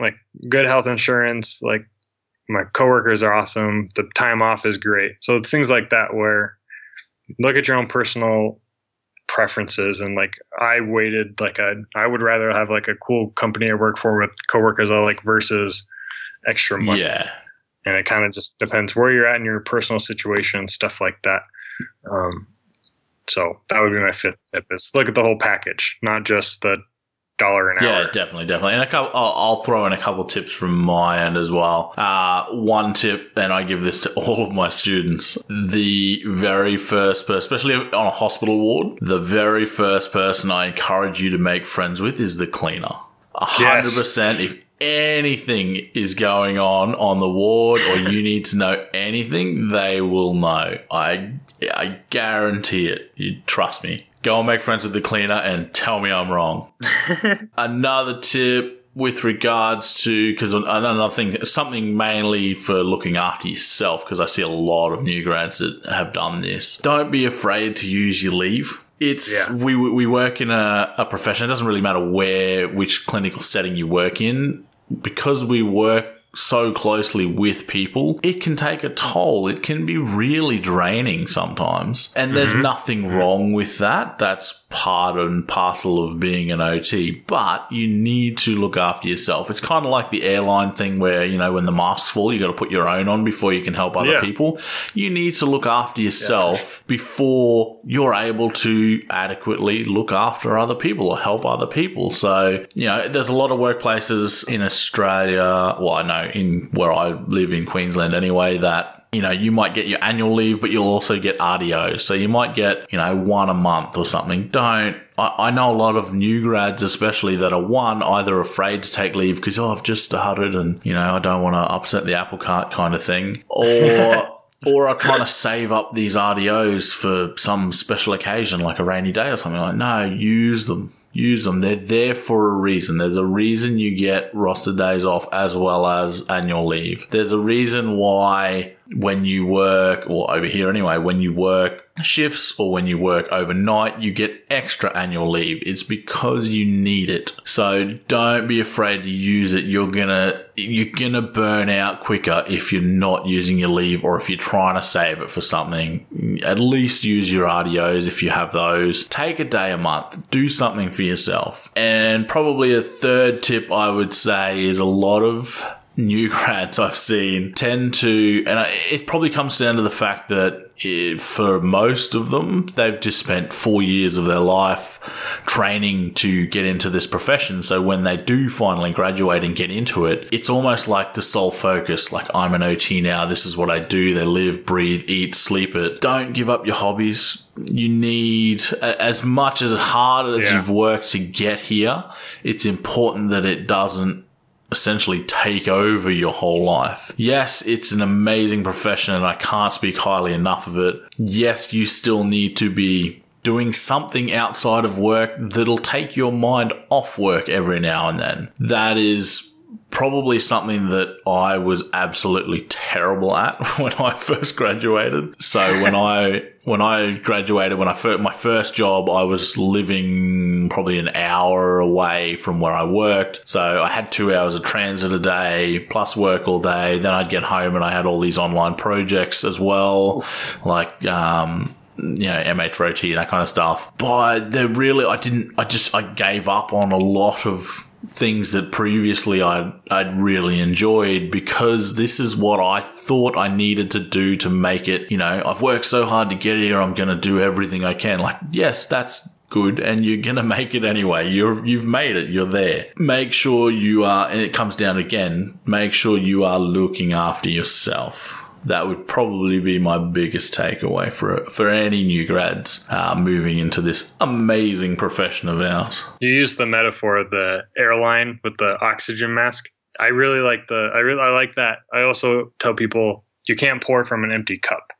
like good health insurance like my coworkers are awesome the time off is great. So it's things like that where look at your own personal preferences and like I waited like I I would rather have like a cool company I work for with coworkers I like versus extra money. yeah. And it kind of just depends where you're at in your personal situation and stuff like that. Um, so that would be my fifth tip: is look at the whole package, not just the dollar an Yeah, definitely, definitely. And a couple, I'll, I'll throw in a couple tips from my end as well. Uh, one tip, and I give this to all of my students: the very first person, especially on a hospital ward, the very first person I encourage you to make friends with is the cleaner. A hundred percent. If anything is going on on the ward or you need to know anything, they will know. I I guarantee it. You trust me. Go and make friends with the cleaner and tell me I'm wrong. Another tip with regards to because another thing, something mainly for looking after yourself because I see a lot of new grads that have done this. Don't be afraid to use your leave. It's Yeah. we we work in a, a profession. It doesn't really matter where which clinical setting you work in because we work so closely with people, it can take a toll. It can be really draining sometimes. And there's mm-hmm. nothing wrong with that. That's part and parcel of being an OT, but you need to look after yourself. It's kind of like the airline thing where, you know, when the masks fall, you got to put your own on before you can help other Yeah. people. You need to look after yourself before you're able to adequately look after other people or help other people. So, you know, there's a lot of workplaces in Australia, well, I know in where I live in Queensland anyway, that you know, you might get your annual leave, but you'll also get RDO. So you might get, you know, one a month or something. Don't. I, I know a lot of new grads, especially that are one, either afraid to take leave because, oh, I've just started and, you know, I don't want to upset the apple cart kind of thing. Or, or are trying to save up these RDOs for some special occasion, like a rainy day or something like No, use them. Use them. They're there for a reason. There's a reason you get roster days off as well as annual leave. There's a reason why when you work, or over here anyway, when you work shifts or when you work overnight, you get extra annual leave. It's because you need it. So don't be afraid to use it. You're gonna, you're gonna burn out quicker if you're not using your leave or if you're trying to save it for something. At least use your RDOs if you have those. Take a day a month. Do something for yourself. And probably a third tip I would say is a lot of new grads I've seen tend to, and it probably comes down to the fact that it, for most of them, they've just spent four years of their life training to get into this profession. So when they do finally graduate and get into it, it's almost like the sole focus. Like I'm an OT now. This is what I do. They live, breathe, eat, sleep it. Don't give up your hobbies. You need as much as hard as Yeah. you've worked to get here. It's important that it doesn't essentially take over your whole life. Yes, it's an amazing profession and I can't speak highly enough of it. Yes, you still need to be doing something outside of work that'll take your mind off work every now and then. That is probably something that I was absolutely terrible at when I first graduated. So when I when I graduated, when I first, my first job, I was living probably an hour away from where I worked. So I had two hours of transit a day plus work all day. Then I'd get home and I had all these online projects as well, like um, you know, MH OT, that kind of stuff. But they really, I didn't, I just, I gave up on a lot of things that previously I'd, I'd really enjoyed because this is what I thought I needed to do to make it, you know, I've worked so hard to get here. I'm going to do everything I can. Like, yes, that's good and you're going to make it anyway. You're, you've made it. You're there. Make sure you are, and it comes down again, make sure you are looking after yourself that would probably be my biggest takeaway for for any new grads uh, moving into this amazing profession of ours. You use the metaphor of the airline with the oxygen mask. I really like the I really I like that. I also tell people you can't pour from an empty cup.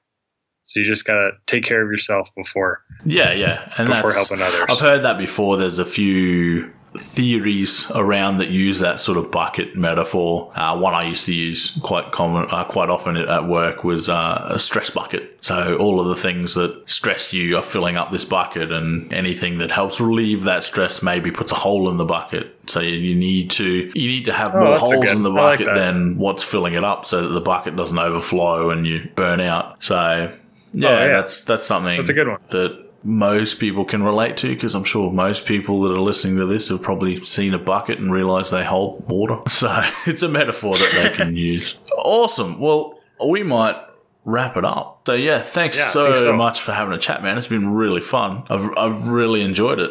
So you just gotta take care of yourself before Yeah, yeah, and before helping others. I've heard that before. There's a few theories around that use that sort of bucket metaphor. Uh, one I used to use quite common, uh, quite often at- work was uh, a stress bucket. So all of the things that stress you are filling up this bucket, and anything that helps relieve that stress maybe puts a hole in the bucket. So you, you need to you need to have Oh, more holes good- in the I like bucket than what's filling it up, so that the bucket doesn't overflow and you burn out. So yeah, Oh, yeah. that's that's something That's a good one. that most people can relate to because I'm sure most people that are listening to this have probably seen a bucket and realized they hold water. So it's a metaphor that they can use. Awesome. Well, we might wrap it up. So yeah, thanks Yeah, so, so. much for having a chat, man. It's been really fun. I've I've really enjoyed it.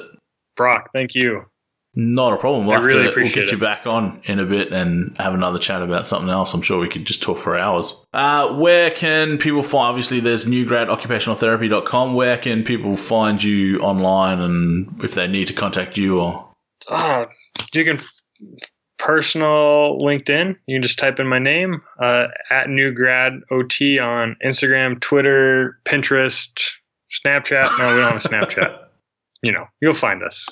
Brock, thank you. Not a problem. We'll, I really to, we'll appreciate get you it. back on in a bit and have another chat about something else. I'm sure we could just talk for hours. Uh, where can people find, obviously there's newgradoccupationaltherapy.com. Where can people find you online and if they need to contact you or? Uh, you can personal LinkedIn. You can just type in my name uh, at New Grad OT on Instagram, Twitter, Pinterest, Snapchat. No, we don't have a Snapchat. you know, you'll find us.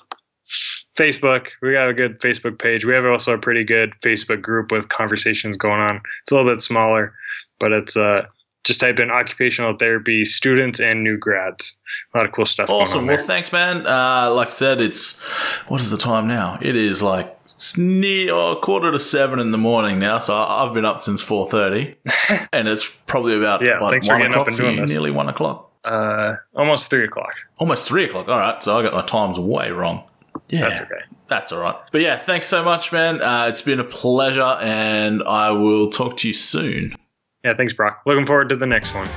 Facebook, we got a good Facebook page. We have also a pretty good Facebook group with conversations going on. It's a little bit smaller, but it's uh, just type in occupational therapy students and new grads. A lot of cool stuff. Awesome. Well, thanks, man. Uh, like I said, it's what is the time now? It is like it's near oh, quarter to seven in the morning now. So I've been up since four thirty, and it's probably about yeah. Like, thanks for getting up and doing you, this. Nearly one o'clock. Uh, almost three o'clock. Almost three o'clock. All right. So I got my times way wrong. Yeah, that's okay. That's all right. But yeah, thanks so much, man. Uh, it's been a pleasure, and I will talk to you soon. Yeah, thanks, Brock. Looking forward to the next one.